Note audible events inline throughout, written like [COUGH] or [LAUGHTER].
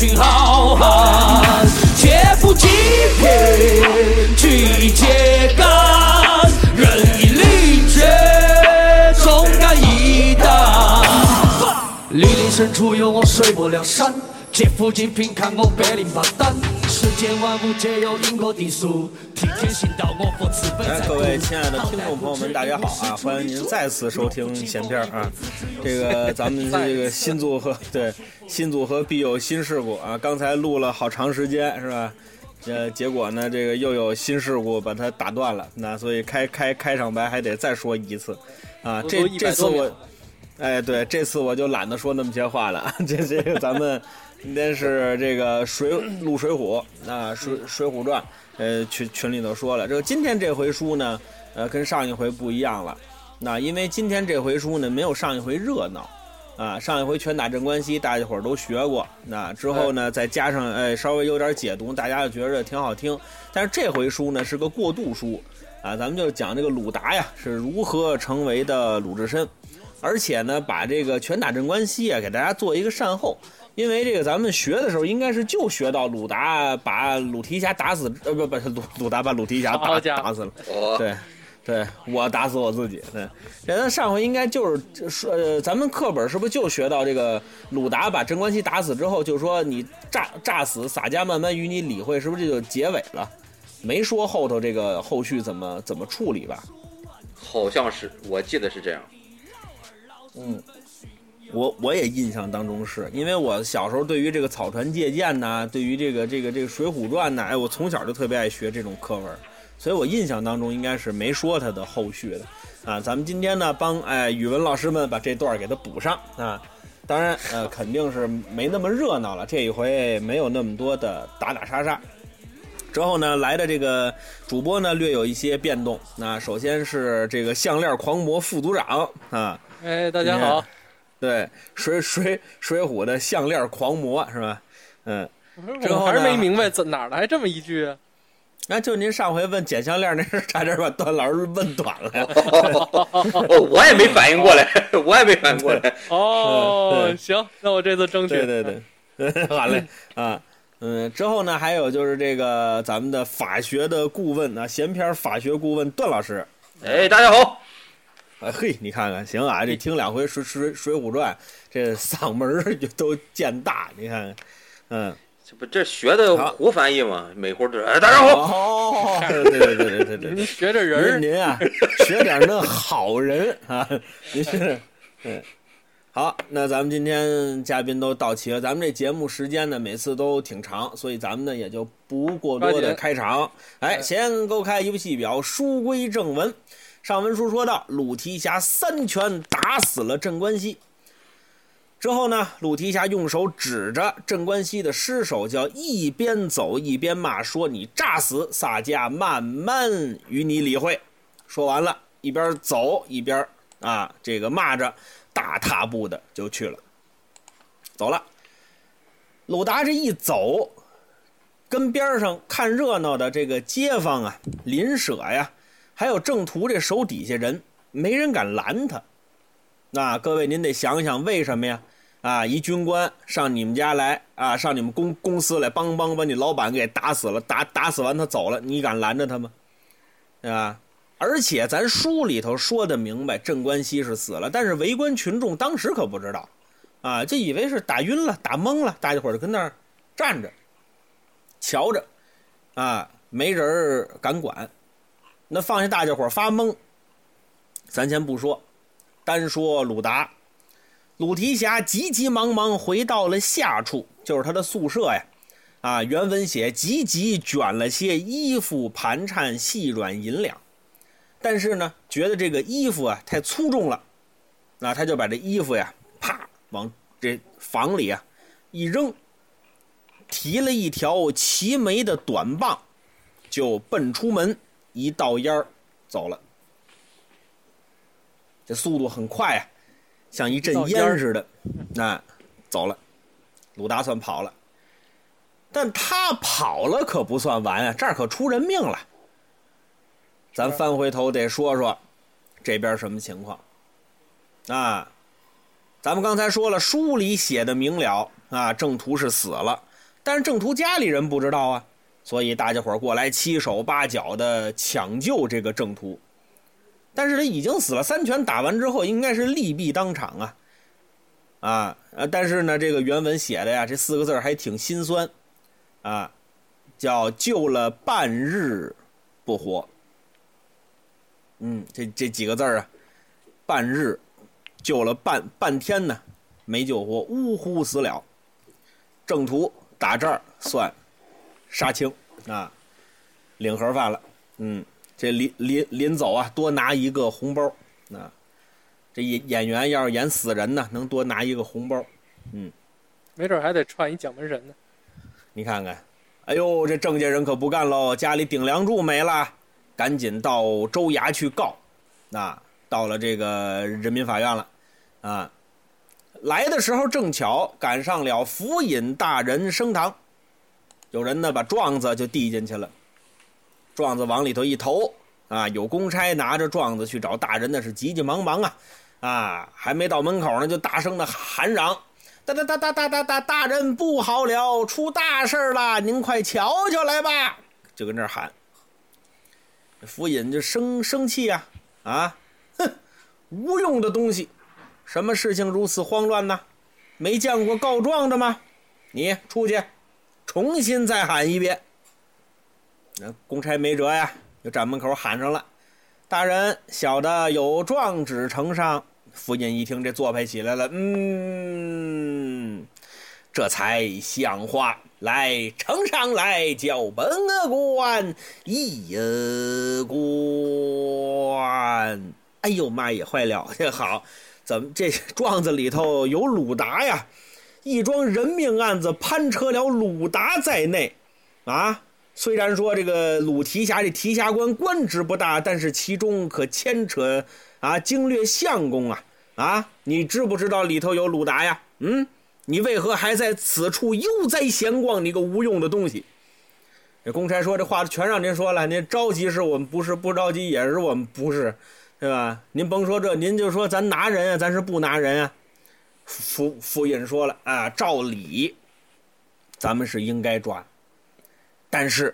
群好汉，劫富济贫去揭竿，仁义礼节忠肝义胆。绿林深处有我水泊梁山，劫富济贫看我百灵八胆。世间万物皆有因果定数，哎，各位亲爱的听众朋友们，大家好啊！欢迎您再次收听闲篇儿啊。这个咱们这个新组合，[LAUGHS] 对新组合必有新事故啊！刚才录了好长时间是吧？呃，结果呢，这个又有新事故把它打断了，那所以开开开场白还得再说一次啊。这这次我哎，对，这次我就懒得说那么些话了。这 [LAUGHS] 这个咱们今天是这个水录《水浒》啊，《水水浒传》呃群群里头说了，这个今天这回书呢，呃，跟上一回不一样了。那因为今天这回书呢，没有上一回热闹啊，上一回拳打镇关西，大家伙儿都学过。那之后呢，再加上哎稍微有点解读，大家就觉着挺好听。但是这回书呢是个过渡书啊，咱们就讲这个鲁达呀是如何成为的鲁智深。而且呢，把这个拳打镇关西啊，给大家做一个善后。因为这个咱们学的时候，应该是就学到鲁达把鲁提辖打死，呃不不，鲁鲁达把鲁提辖打打死了。哦，对，对我打死我自己。对，人家上回应该就是说，呃，咱们课本是不是就学到这个鲁达把镇关西打死之后，就说你炸炸死，洒家慢慢与你理会，是不是这就结尾了？没说后头这个后续怎么怎么处理吧？好像是，我记得是这样。嗯，我我也印象当中是因为我小时候对于这个草船借箭呐、对于这个这个这个《水浒传》呐，哎，我从小就特别爱学这种课文，所以我印象当中应该是没说它的后续的啊。咱们今天呢，帮哎语文老师们把这段给它补上啊。当然，呃，肯定是没那么热闹了，这一回没有那么多的打打杀杀。之后呢，来的这个主播呢略有一些变动。那首先是这个项链狂魔副组长啊，哎，大家好，对，水 [LAUGHS] 水水浒的项链狂魔是吧？嗯，之后我还是没明白怎哪儿来这么一句啊？那就您上回问捡项链那事，差点把段老师问短了呀。哦，我也没反应过来，我也没反应过来。[LAUGHS] 哦，行，那我这次争取。对对对，[LAUGHS] 好嘞啊。嗯，之后呢，还有就是这个咱们的法学的顾问啊，闲篇法学顾问段老师。哎，大家好，啊嘿，你看看，行啊，这听两回水水水浒传，这嗓门儿就都见大，你看看，嗯，这不这学的好胡翻译吗？美国这，哎，大家好。哦，对对对对对对您学这人儿，您您啊，学点那好人啊，您是，嗯，好，那咱们今天嘉宾都到齐了，咱们这节目时间呢每次都挺长，所以咱们呢也就不过多的开场。哎，先勾开一部戏表，书归正文。上文书说到，鲁提辖三拳打死了镇关西。之后呢，鲁提辖用手指着镇关西的尸首，叫一边走一边骂，说：“你诈死，洒家慢慢与你理会。”说完了，一边走一边啊，这个骂着，大踏步的就去了。走了，鲁达这一走，跟边上看热闹的这个街坊啊、邻舍呀，还有正途这手底下人，没人敢拦他。那各位，您得想想为什么呀？啊，一军官上你们家来啊，上你们公公司来，梆梆把你老板给打死了，打打死完他走了，你敢拦着他吗？对吧？而且咱书里头说的明白，镇关西是死了，但是围观群众当时可不知道，啊，就以为是打晕了、打懵了，大家伙就跟那儿站着，瞧着，啊，没人敢管。那放下大家伙发懵，咱先不说，单说鲁达，鲁提辖急急忙忙回到了下处，就是他的宿舍呀。啊，原文写急急卷了些衣服、盘缠、细软银两，但是呢，觉得这个衣服啊太粗重了，那他就把这衣服呀，啪往这房里啊一扔，提了一条齐眉的短棒，就奔出门，一道烟儿走了。这速度很快啊，像一阵烟似的，那、走了。鲁达算跑了，但他跑了可不算完啊，这儿可出人命了。咱翻回头得说说，这边什么情况？啊，咱们刚才说了，书里写的明了啊，郑屠是死了，但是郑屠家里人不知道啊，所以大家伙过来七手八脚的抢救这个郑屠。但是他已经死了，三拳打完之后，应该是利弊当场啊，啊呃，但是呢，这个原文写的呀，这四个字还挺心酸，啊，叫救了半日不活。嗯，这这几个字啊，半日救了半半天呢，没救活，呜呼死了。郑屠打这儿算杀青啊，领盒饭了，嗯。这临临临走啊，多拿一个红包啊！这演演员要是演死人呢，能多拿一个红包，嗯，没准还得串一蒋门神呢。你看看，哎呦，这郑家人可不干喽，家里顶梁柱没了，赶紧到州衙去告，啊，到了这个人民法院了，啊，来的时候正巧赶上了府尹大人升堂，有人呢把状子就递进去了。状子往里头一投，啊，有公差拿着状子去找大人，那是急急忙忙啊，啊，还没到门口呢，就大声的喊嚷：“哒哒哒哒哒哒哒，大人不好了，出大事了，您快瞧瞧来吧！”就跟这喊。府尹就生生气呀，啊，哼，无用的东西，什么事情如此慌乱呢？没见过告状的吗？你出去，重新再喊一遍。那公差没辙呀，就站门口喊上了：“大人，小的有状纸呈上。”府尹一听，这做派起来了，嗯，这才像话。来，呈上来，叫本官一官。哎呦妈呀，坏了！这 [LAUGHS] 好，怎么这状子里头有鲁达呀？一桩人命案子，攀扯了鲁达在内，啊？虽然说这个鲁提辖这提辖官官职不大，但是其中可牵扯啊经略相公啊啊！你知不知道里头有鲁达呀？嗯，你为何还在此处悠哉闲逛？你个无用的东西！这公差说这话全让您说了，您着急是我们不是，不着急也是我们不是，对吧？您甭说这，您就说咱拿人啊，咱是不拿人啊。府府尹说了啊，照理咱们是应该抓。但是，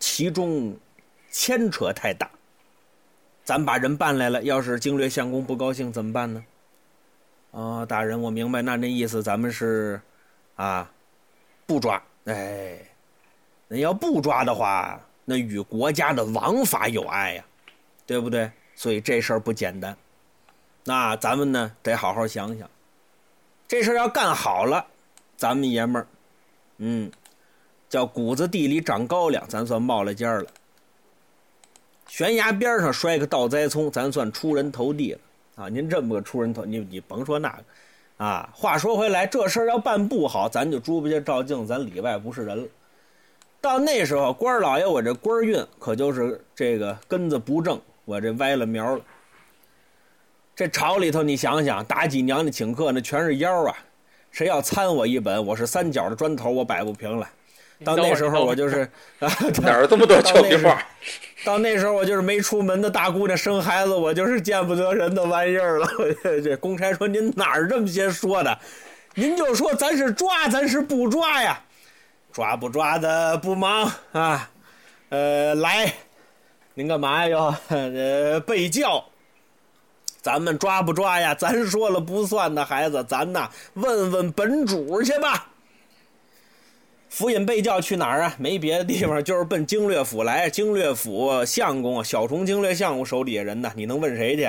其中牵扯太大。咱把人办来了，要是经略相公不高兴怎么办呢？啊，大人，我明白，那那意思咱们是啊，不抓。哎，那要不抓的话，那与国家的王法有碍呀，对不对？所以这事儿不简单。那咱们呢，得好好想想，这事儿要干好了，咱们爷们儿，嗯。叫谷子地里长高粱，咱算冒了尖儿了。悬崖边上摔个倒栽葱，咱算出人头地了啊！您这么个出人头，你你甭说那个啊。话说回来，这事儿要办不好，咱就猪八戒照镜，咱里外不是人了。到那时候，官老爷我这官运可就是这个根子不正，我这歪了苗了。这朝里头，你想想，妲己娘娘请客那全是妖啊！谁要参我一本，我是三角的砖头，我摆不平了。到那时候我就是 [LAUGHS] 啊，哪儿这么多俏皮话？到那时候我就是没出门的大姑娘生孩子，我就是见不得人的玩意儿了。[LAUGHS] 这公差说：“您哪儿这么些说的？您就说咱是抓，咱是不抓呀？抓不抓的不忙啊？呃，来，您干嘛呀？[LAUGHS] 呃，被叫。咱们抓不抓呀？[LAUGHS] 咱说了不算的孩子，咱呐问问本主去吧。”府尹被叫去哪儿啊？没别的地方，就是奔经略府来。经略府相公小虫经略相公手底下人呢，你能问谁去？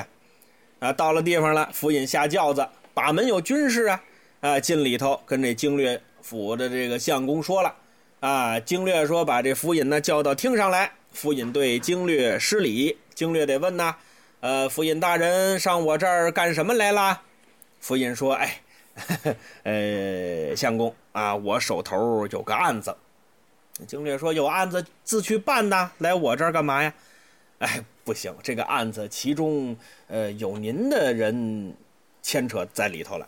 啊，到了地方了，府尹下轿子，把门有军士啊，啊，进里头跟这经略府的这个相公说了，啊，经略说把这府尹呢叫到厅上来。府尹对经略施礼，经略得问呐，呃，府尹大人上我这儿干什么来了？府尹说，哎。[LAUGHS] 呃，相公啊，我手头有个案子。经略说有案子自去办呐，来我这儿干嘛呀？哎，不行，这个案子其中呃有您的人牵扯在里头了。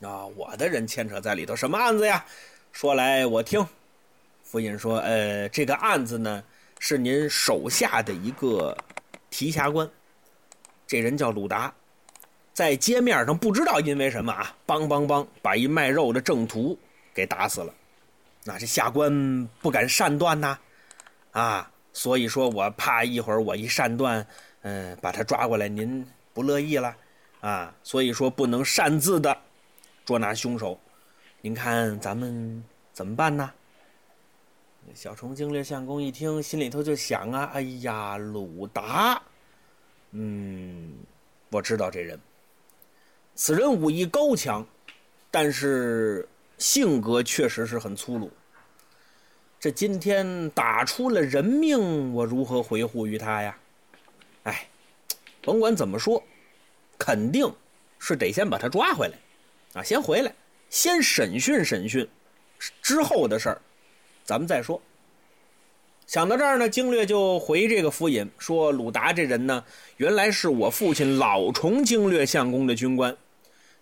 啊，我的人牵扯在里头，什么案子呀？说来我听。府尹说，呃，这个案子呢是您手下的一个提辖官。这人叫鲁达，在街面上不知道因为什么啊，梆梆梆把一卖肉的正途给打死了。那这下官不敢擅断呐，啊，所以说我怕一会儿我一擅断，嗯、把他抓过来，您不乐意了啊，所以说不能擅自的捉拿凶手。您看咱们怎么办呢？小虫精略相公一听，心里头就想啊，哎呀，鲁达，嗯，我知道这人，此人武艺高强，但是性格确实是很粗鲁。这今天打出了人命，我如何回护于他呀？哎，甭管怎么说，肯定是得先把他抓回来，啊，先回来，先审讯审讯，之后的事儿，咱们再说。想到这儿呢，经略就回这个府尹说：“鲁达这人呢，原来是我父亲老崇经略相公的军官。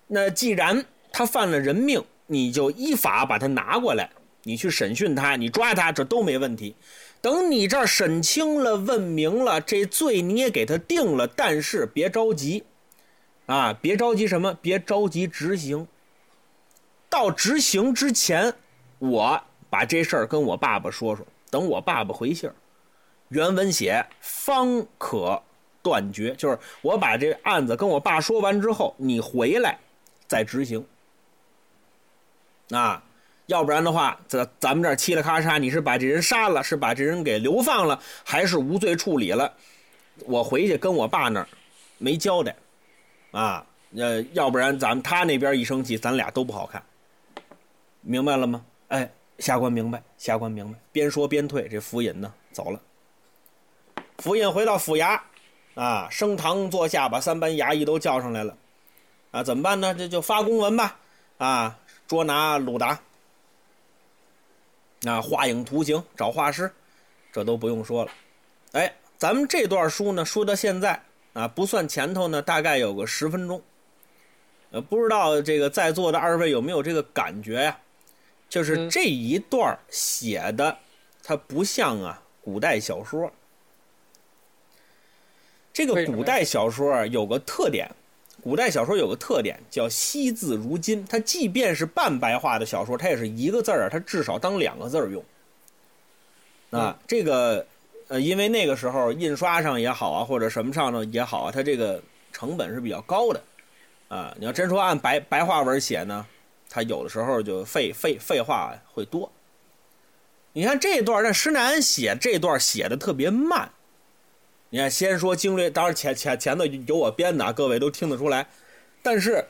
那既然他犯了人命，你就依法把他拿过来，你去审讯他，你抓他，这都没问题。等你这儿审清了、问明了，这罪你也给他定了，但是别着急，啊，别着急什么？别着急执行。到执行之前，我把这事儿跟我爸爸说说。”等我爸爸回信儿，原文写方可断绝，就是我把这案子跟我爸说完之后，你回来再执行。啊，要不然的话，咱咱们这儿嘁哩咔嚓，你是把这人杀了，是把这人给流放了，还是无罪处理了？我回去跟我爸那儿没交代，啊，呃，要不然咱们他那边一生气，咱俩都不好看，明白了吗？哎。下官明白，下官明白。边说边退，这府尹呢走了。府尹回到府衙，啊，升堂坐下，把三班衙役都叫上来了。啊，怎么办呢？这就发公文吧。啊，捉拿鲁达。啊，画影图形，找画师，这都不用说了。哎，咱们这段书呢，说到现在啊，不算前头呢，大概有个十分钟。呃，不知道这个在座的二位有没有这个感觉呀？就是这一段写的，它不像啊古代小说。这个古代小说有个特点，古代小说有个特点叫惜字如金。它即便是半白话的小说，它也是一个字儿，它至少当两个字儿用。啊，这个呃，因为那个时候印刷上也好啊，或者什么上呢也好啊，它这个成本是比较高的。啊，你要真说按白白话文写呢？他有的时候就废废废话会多。你看这段，那施耐庵写这段写的特别慢。你看，先说经略，当然前前前头有我编的，各位都听得出来。但是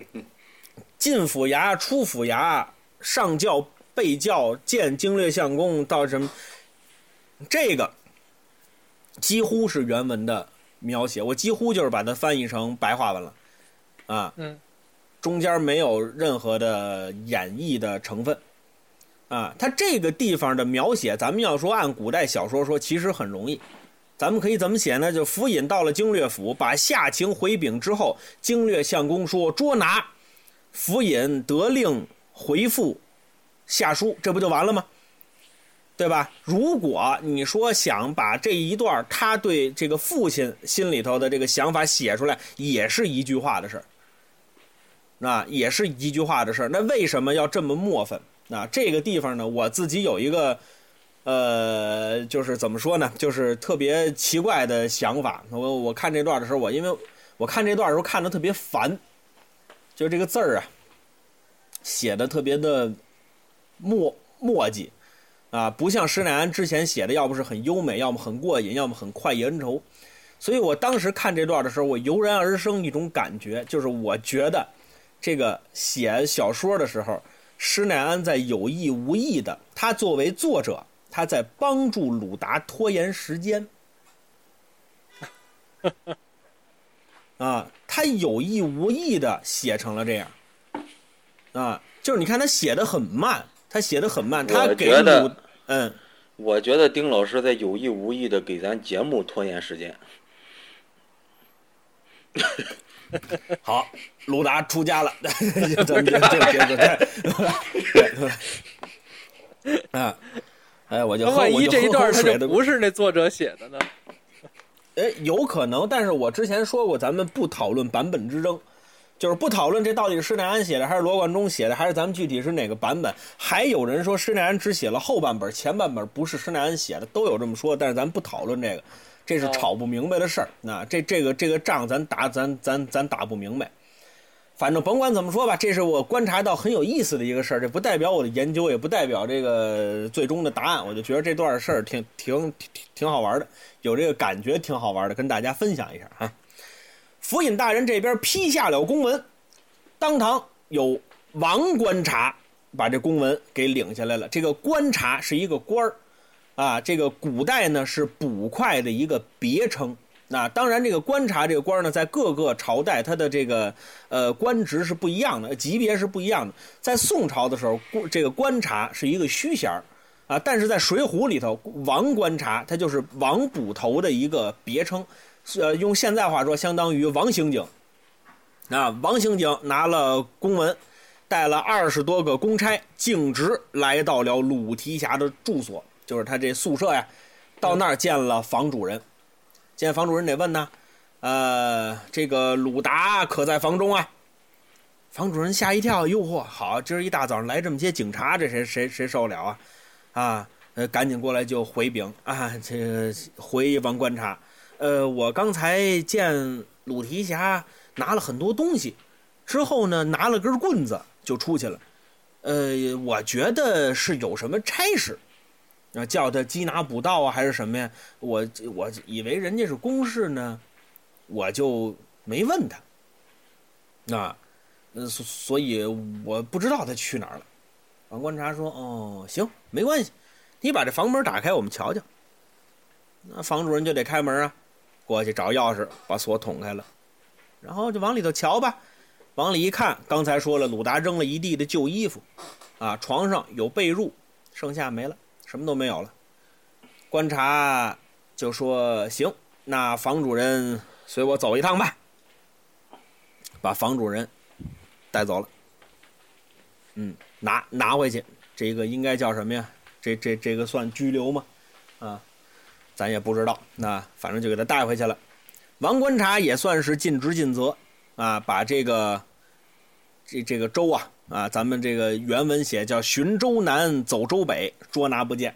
[LAUGHS] 进府衙、出府衙、上轿、备轿、见经略相公到什么，这个几乎是原文的描写。我几乎就是把它翻译成白话文了，啊。嗯。中间没有任何的演绎的成分，啊，它这个地方的描写，咱们要说按古代小说说，其实很容易。咱们可以怎么写呢？就府尹到了经略府，把下情回禀之后，经略相公说捉拿，府尹得令回复下书，这不就完了吗？对吧？如果你说想把这一段他对这个父亲心里头的这个想法写出来，也是一句话的事儿。那也是一句话的事儿，那为什么要这么磨粉？啊，这个地方呢，我自己有一个，呃，就是怎么说呢，就是特别奇怪的想法。我我看这段的时候，我因为我看这段的时候看的特别烦，就这个字儿啊，写的特别的墨墨迹，啊，不像施耐庵之前写的，要不是很优美，要么很过瘾，要么很快意恩仇。所以我当时看这段的时候，我油然而生一种感觉，就是我觉得。这个写小说的时候，施耐庵在有意无意的，他作为作者，他在帮助鲁达拖延时间。[LAUGHS] 啊，他有意无意的写成了这样。啊，就是你看他写的很慢，他写的很慢，他给鲁，嗯，我觉得丁老师在有意无意的给咱节目拖延时间。[LAUGHS] 好，鲁达出家了，[LAUGHS] 啊，哎，我就万一这一段他就不是那作者写的呢？哎，有可能，但是我之前说过，咱们不讨论版本之争，就是不讨论这到底是施耐庵写的还是罗贯中写的，还是咱们具体是哪个版本。还有人说施耐庵只写了后半本，前半本不是施耐庵写的，都有这么说，但是咱不讨论这个，这是吵不明白的事儿。那这这个这个仗咱打咱咱咱打不明白。反正甭管怎么说吧，这是我观察到很有意思的一个事儿，这不代表我的研究，也不代表这个最终的答案。我就觉得这段事儿挺挺挺挺好玩的，有这个感觉挺好玩的，跟大家分享一下啊。府尹大人这边批下了公文，当堂有王观察把这公文给领下来了。这个观察是一个官儿，啊，这个古代呢是捕快的一个别称。那当然，这个观察这个官呢，在各个朝代，他的这个呃官职是不一样的，级别是不一样的。在宋朝的时候，这个观察是一个虚衔啊，但是在《水浒》里头，王观察他就是王捕头的一个别称，呃，用现在话说，相当于王刑警。啊，王刑警拿了公文，带了二十多个公差，径直来到了鲁提辖的住所，就是他这宿舍呀，到那儿见了房主人。见房主人得问呢，呃，这个鲁达可在房中啊？房主人吓一跳，哟嚯，好，今儿一大早上来这么些警察，这谁谁谁受得了啊？啊，呃，赶紧过来就回禀啊，这回一王观察，呃，我刚才见鲁提辖拿了很多东西，之后呢，拿了根棍子就出去了，呃，我觉得是有什么差事。啊，叫他缉拿捕盗啊，还是什么呀？我我以为人家是公事呢，我就没问他。啊，所所以我不知道他去哪儿了。王观察说：“哦，行，没关系，你把这房门打开，我们瞧瞧。”那房主人就得开门啊，过去找钥匙把锁捅开了，然后就往里头瞧吧。往里一看，刚才说了，鲁达扔了一地的旧衣服，啊，床上有被褥，剩下没了。什么都没有了，观察就说行，那房主人随我走一趟吧，把房主人带走了。嗯，拿拿回去，这个应该叫什么呀？这这这个算拘留吗？啊，咱也不知道。那反正就给他带回去了。王观察也算是尽职尽责啊，把这个这这个粥啊。啊，咱们这个原文写叫“寻州南，走州北，捉拿不见”，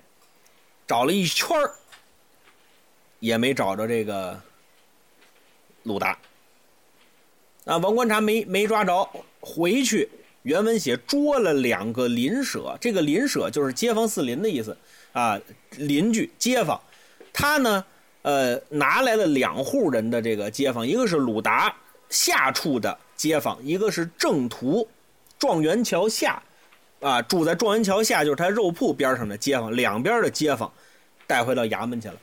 找了一圈，也没找着这个鲁达。啊，王观察没没抓着，回去原文写捉了两个邻舍，这个邻舍就是街坊四邻的意思啊，邻居街坊。他呢，呃，拿来了两户人的这个街坊，一个是鲁达下处的街坊，一个是正途。状元桥下，啊，住在状元桥下就是他肉铺边上的街坊，两边的街坊带回到衙门去了。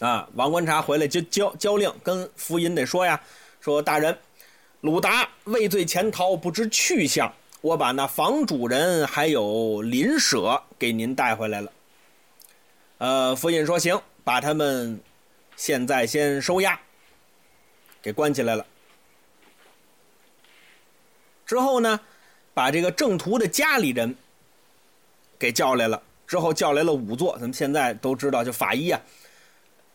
啊，王观察回来就交交令，跟福尹得说呀，说大人，鲁达畏罪潜逃，不知去向，我把那房主人还有邻舍给您带回来了。呃，福尹说行，把他们现在先收押，给关起来了。之后呢，把这个郑屠的家里人给叫来了。之后叫来了仵作，咱们现在都知道，就法医啊。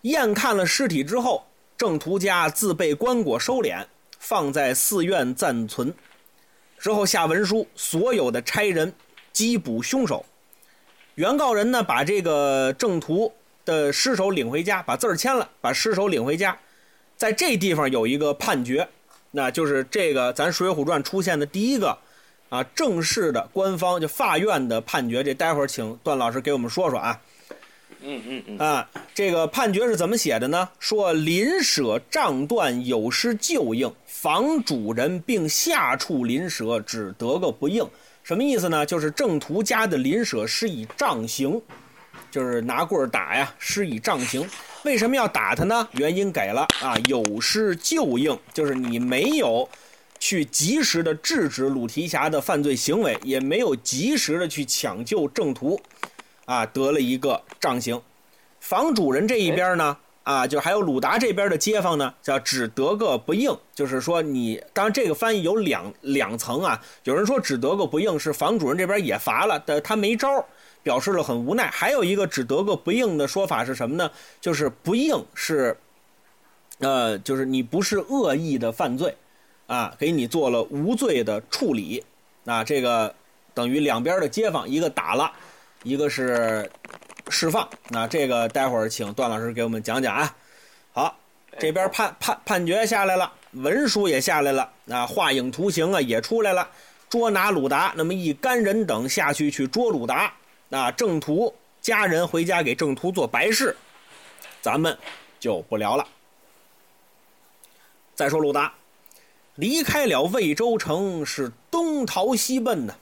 验看了尸体之后，郑屠家自备棺椁收敛，放在寺院暂存。之后下文书，所有的差人缉捕凶手。原告人呢，把这个郑屠的尸首领回家，把字儿签了，把尸首领回家。在这地方有一个判决。那就是这个咱《水浒传》出现的第一个，啊，正式的官方就法院的判决。这待会儿请段老师给我们说说啊。嗯嗯嗯。啊，这个判决是怎么写的呢？说邻舍账断有失旧应，房主人并下处邻舍只得个不应。什么意思呢？就是郑屠家的邻舍施以杖刑，就是拿棍儿打呀，施以杖刑。为什么要打他呢？原因给了啊，有失救应，就是你没有去及时的制止鲁提辖的犯罪行为，也没有及时的去抢救郑屠，啊，得了一个杖刑。房主人这一边呢，啊，就还有鲁达这边的街坊呢，叫只得个不应，就是说你，当然这个翻译有两两层啊，有人说只得个不应是房主人这边也罚了，但他没招。表示了很无奈，还有一个只得个不应的说法是什么呢？就是不应是呃，就是你不是恶意的犯罪，啊，给你做了无罪的处理，啊，这个等于两边的街坊，一个打了，一个是释放。那这个待会儿请段老师给我们讲讲啊。好，这边判判判决下来了，文书也下来了，啊，画影图形啊也出来了，捉拿鲁达。那么一干人等下去去捉鲁达，那，郑屠家人回家给郑屠做白事，咱们就不聊了。再说鲁达离开了魏州城，是东逃西奔呢。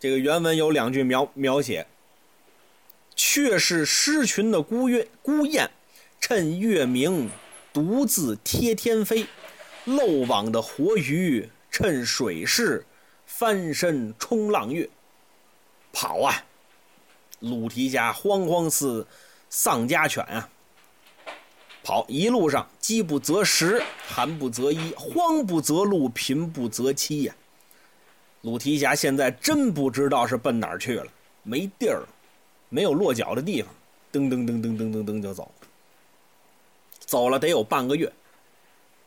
这个原文有两句描描写：“却是狮群的孤雁，孤雁趁月明独自贴天飞；漏网的活鱼趁水势翻身冲浪跃。”跑啊！鲁提辖慌慌似丧家犬啊！跑一路上饥不择食，寒不择衣，慌不择路，贫不择妻呀！鲁提辖现在真不知道是奔哪儿去了，没地儿，没有落脚的地方，噔噔噔噔噔噔噔就走，走了得有半个月。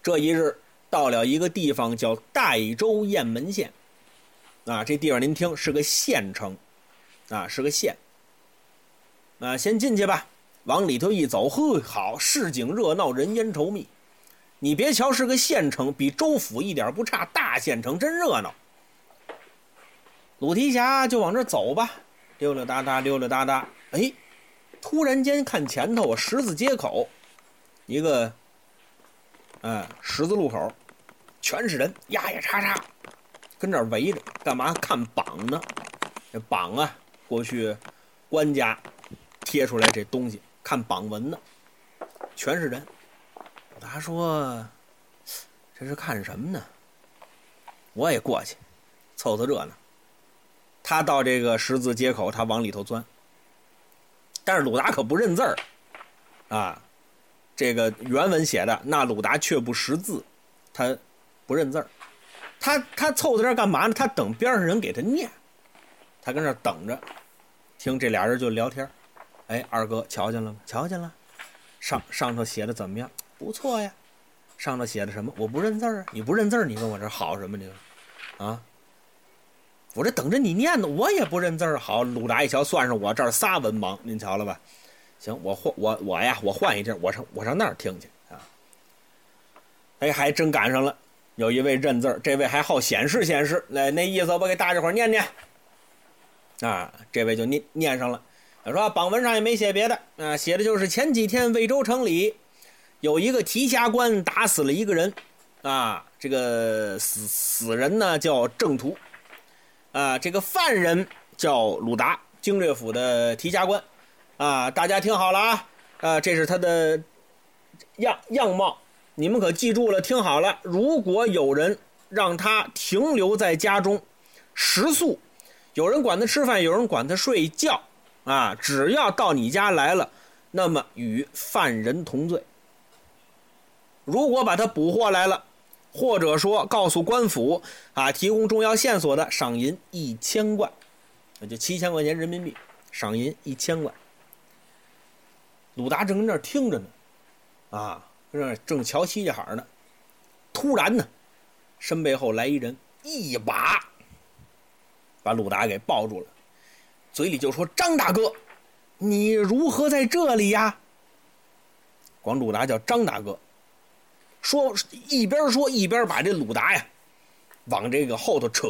这一日到了一个地方叫代州雁门县，啊，这地方您听是个县城，啊，是个县。啊，先进去吧。往里头一走，呵，好，市井热闹，人烟稠密。你别瞧是个县城，比州府一点不差。大县城真热闹。鲁提辖就往这走吧，溜溜达达，溜溜达达。哎，突然间看前头啊，十字街口，一个，哎，十字路口，全是人，呀呀叉叉，跟这围着，干嘛？看榜呢？这榜啊，过去官家贴出来这东西。看榜文呢，全是人。他说：“这是看什么呢？”我也过去，凑凑热闹。他到这个十字街口，他往里头钻。但是鲁达可不认字儿，啊，这个原文写的那鲁达却不识字，他不认字儿。他他凑在这儿干嘛呢？他等边上人给他念，他跟那等着，听这俩人就聊天。哎，二哥，瞧见了吗？瞧见了，上上头写的怎么样？不错呀。上头写的什么？我不认字儿啊！你不认字儿，你跟我这好什么？你啊？我这等着你念呢，我也不认字儿。好，鲁达一瞧，算上我这儿仨文盲，您瞧了吧？行，我换我我呀，我换一地儿，我上我上那儿听去啊。哎，还真赶上了，有一位认字儿，这位还好显示显示，来那意思，我给大家伙念念。啊，这位就念念上了。他说：“榜文上也没写别的啊，写的就是前几天魏州城里有一个提辖官打死了一个人，啊，这个死死人呢叫郑屠，啊，这个犯人叫鲁达，经略府的提辖官，啊，大家听好了啊，啊，这是他的样样貌，你们可记住了，听好了，如果有人让他停留在家中食宿，有人管他吃饭，有人管他睡觉。”啊，只要到你家来了，那么与犯人同罪。如果把他捕获来了，或者说告诉官府啊，提供重要线索的，赏银一千贯，那就七千块钱人民币，赏银一千贯。鲁达正跟那儿听着呢，啊，跟那正瞧稀罕呢，突然呢，身背后来一人，一把把鲁达给抱住了。嘴里就说：“张大哥，你如何在这里呀？”管鲁达叫张大哥，说一边说一边把这鲁达呀往这个后头扯，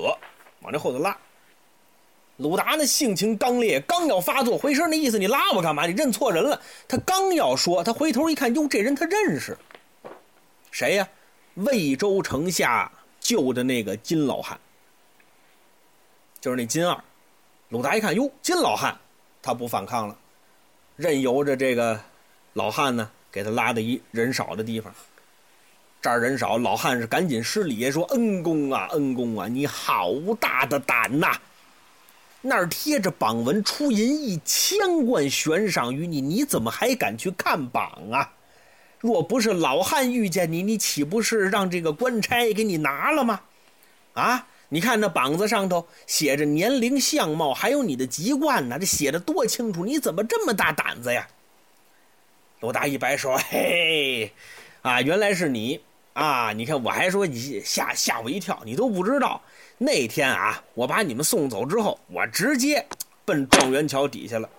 往这后头拉。鲁达那性情刚烈，刚要发作，回身那意思，你拉我干嘛？你认错人了。他刚要说，他回头一看，哟，这人他认识，谁呀？魏州城下救的那个金老汉，就是那金二。鲁达一看，哟，金老汉，他不反抗了，任由着这个老汉呢，给他拉到一人少的地方。这儿人少，老汉是赶紧施礼说：“恩公啊，恩公啊，你好大的胆呐！那儿贴着榜文，出银一千贯悬赏于你，你怎么还敢去看榜啊？若不是老汉遇见你，你岂不是让这个官差给你拿了吗？啊？”你看那膀子上头写着年龄、相貌，还有你的籍贯呢，这写的多清楚！你怎么这么大胆子呀？罗达一摆手，嘿，啊，原来是你啊！你看我还说你吓吓我一跳，你都不知道那天啊，我把你们送走之后，我直接奔状元桥底下了，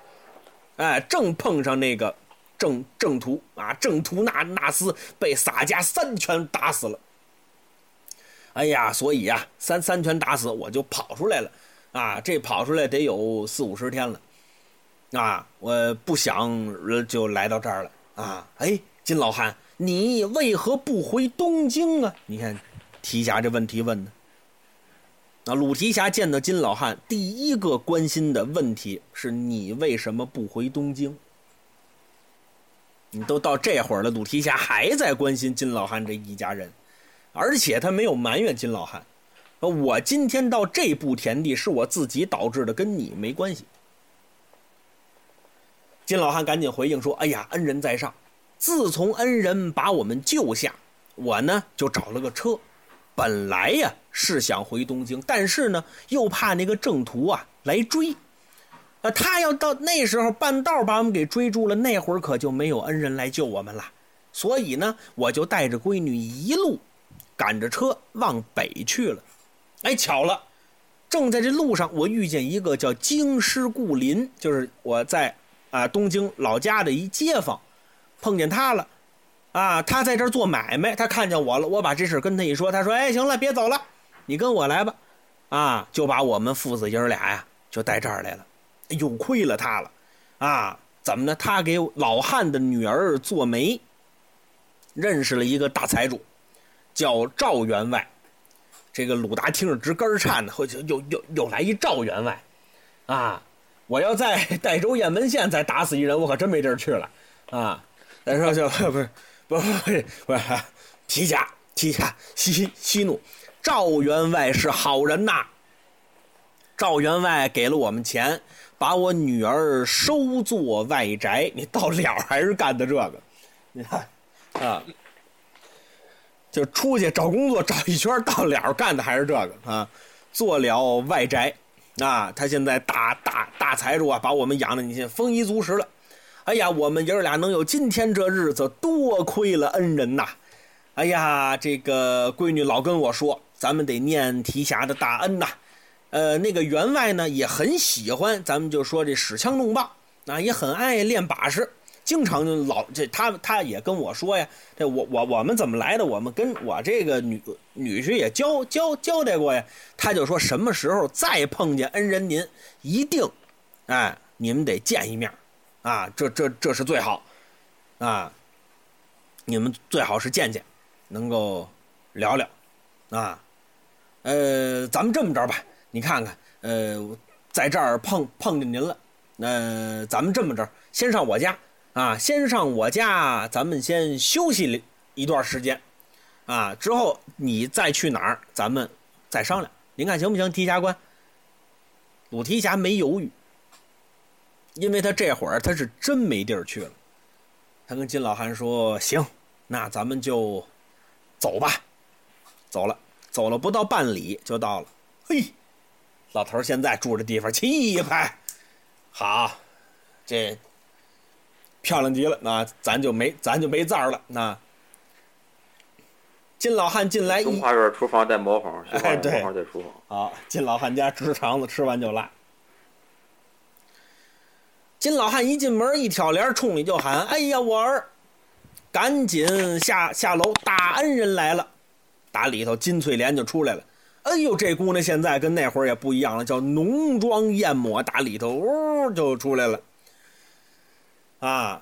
哎，正碰上那个郑郑屠啊，郑屠那那厮被洒家三拳打死了。哎呀，所以呀，三三拳打死我就跑出来了，啊，这跑出来得有四五十天了，啊，我不想就来到这儿了，啊，哎，金老汉，你为何不回东京啊？你看，提辖这问题问的。那鲁提辖见到金老汉，第一个关心的问题是你为什么不回东京？你都到这会儿了，鲁提辖还在关心金老汉这一家人。而且他没有埋怨金老汉，我今天到这步田地是我自己导致的，跟你没关系。金老汉赶紧回应说：“哎呀，恩人在上，自从恩人把我们救下，我呢就找了个车，本来呀是想回东京，但是呢又怕那个郑屠啊来追，啊他要到那时候半道把我们给追住了，那会儿可就没有恩人来救我们了，所以呢我就带着闺女一路。”赶着车往北去了，哎，巧了，正在这路上，我遇见一个叫京师故林，就是我在啊东京老家的一街坊，碰见他了，啊，他在这做买卖，他看见我了，我把这事跟他一说，他说，哎，行了，别走了，你跟我来吧，啊，就把我们父子爷俩呀就带这儿来了，又亏了他了，啊，怎么呢？他给老汉的女儿做媒，认识了一个大财主。叫赵员外，这个鲁达听着直根儿颤呢，又又又又来一赵员外，啊！我要在代州雁门县再打死一人，我可真没地儿去了，啊！再说就不是不不不是不是提下提下息息怒，赵员外是好人呐。赵员外给了我们钱，把我女儿收作外宅，你到了还是干的这个，你看啊。就出去找工作 [LAUGHS] 找一圈到了干的还是这个啊，做了外宅，啊，他现在大大大财主啊，把我们养的你现丰衣足食了。哎呀，我们爷儿俩能有今天这日子，多亏了恩人呐！哎呀，这个闺女老跟我说，咱们得念提辖的大恩呐。呃，那个员外呢也很喜欢，咱们就说这使枪弄棒啊，也很爱练把式。经常就老这他他也跟我说呀，这我我我们怎么来的？我们跟我这个女女婿也交交交代过呀。他就说什么时候再碰见恩人您，一定，哎，你们得见一面，啊，这这这是最好，啊，你们最好是见见，能够聊聊，啊，呃，咱们这么着吧，你看看，呃，在这儿碰碰见您了，那咱们这么着，先上我家。啊，先上我家，咱们先休息一段时间，啊，之后你再去哪儿，咱们再商量。您看行不行？提辖官，鲁提辖没犹豫，因为他这会儿他是真没地儿去了。他跟金老汉说：“行，那咱们就走吧。”走了，走了不到半里就到了。嘿，老头现在住的地方气派，好，这。漂亮极了，那咱就没咱就没字儿了。那金老汉进来，中花园厨房带茅房，哎，对。好，金老汉家直肠子吃完就拉。金老汉一进门一挑帘，冲里就喊：“哎呀，我儿，赶紧下下楼，大恩人来了。”打里头，金翠莲就出来了。哎呦，这姑娘现在跟那会儿也不一样了，叫浓妆艳抹，打里头呜就出来了。啊，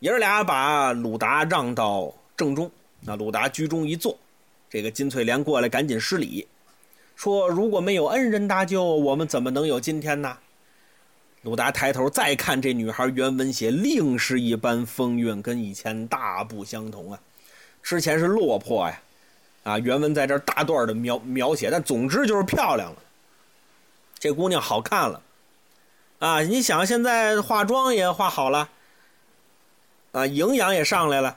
爷儿俩把鲁达让到正中，那鲁达居中一坐，这个金翠莲过来赶紧施礼，说：“如果没有恩人搭救，我们怎么能有今天呢？”鲁达抬头再看这女孩原文写，另是一般风韵，跟以前大不相同啊。之前是落魄呀，啊，原文在这大段的描描写，但总之就是漂亮了。这姑娘好看了。啊，你想现在化妆也化好了，啊，营养也上来了，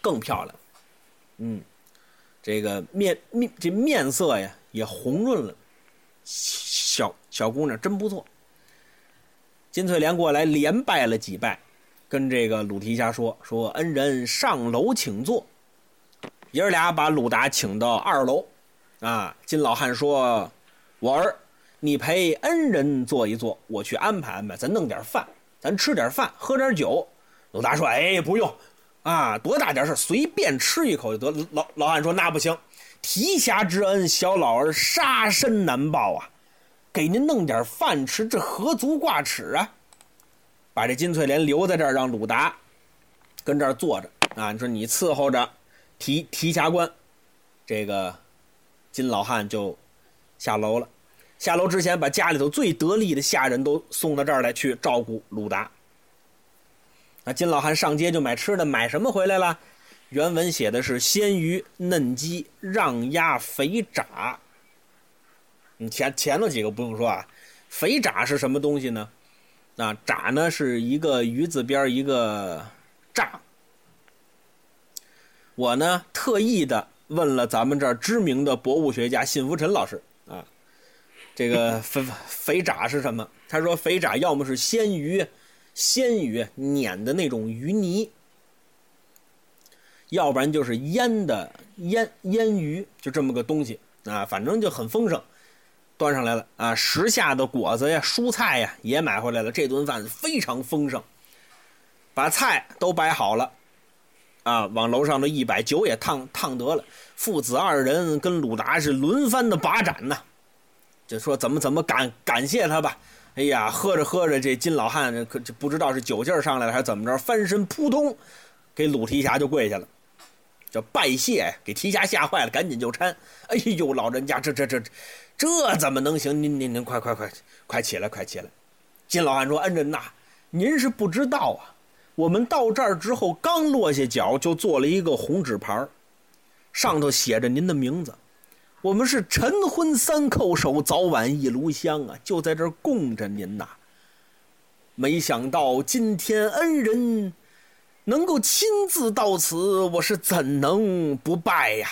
更漂亮，嗯，这个面面这面色呀也红润了，小小姑娘真不错。金翠莲过来连拜了几拜，跟这个鲁提辖说：“说恩人上楼请坐。”爷儿俩把鲁达请到二楼。啊，金老汉说：“我儿，你陪恩人坐一坐，我去安排安排，咱弄点饭，咱吃点饭，喝点酒。”鲁达说：“哎，不用，啊，多大点事，随便吃一口就得。”老老汉说：“那不行，提辖之恩，小老儿杀身难报啊！给您弄点饭吃，这何足挂齿啊！”把这金翠莲留在这儿，让鲁达跟这儿坐着啊。你说你伺候着提提辖官，这个。金老汉就下楼了，下楼之前把家里头最得力的下人都送到这儿来去照顾鲁达。那金老汉上街就买吃的，买什么回来了？原文写的是鲜鱼、嫩鸡、让鸭、肥炸。你前前头几个不用说啊，肥炸是什么东西呢？啊，炸呢是一个鱼字边一个炸。我呢特意的。问了咱们这儿知名的博物学家信福臣老师，这个肥肥炸是什么？他说肥炸要么是鲜鱼，鲜鱼碾的那种鱼泥，要不然就是腌的腌腌鱼，就这么个东西啊，反正就很丰盛。端上来了啊，时下的果子呀、蔬菜呀也买回来了，这顿饭非常丰盛。把菜都摆好了。啊，往楼上的一摆，酒也烫烫得了。父子二人跟鲁达是轮番的把盏呐，就说怎么怎么感感谢他吧。哎呀，喝着喝着，这金老汉可就不知道是酒劲上来了还是怎么着，翻身扑通，给鲁提辖就跪下了，叫拜谢，给提辖吓坏了，赶紧就搀。哎呦，老人家，这这这这怎么能行？您您您快快快快起来，快起来！金老汉说：“恩人呐，您是不知道啊。”我们到这儿之后，刚落下脚，就做了一个红纸牌上头写着您的名字。我们是晨昏三叩首，早晚一炉香啊，就在这儿供着您呐。没想到今天恩人能够亲自到此，我是怎能不拜呀？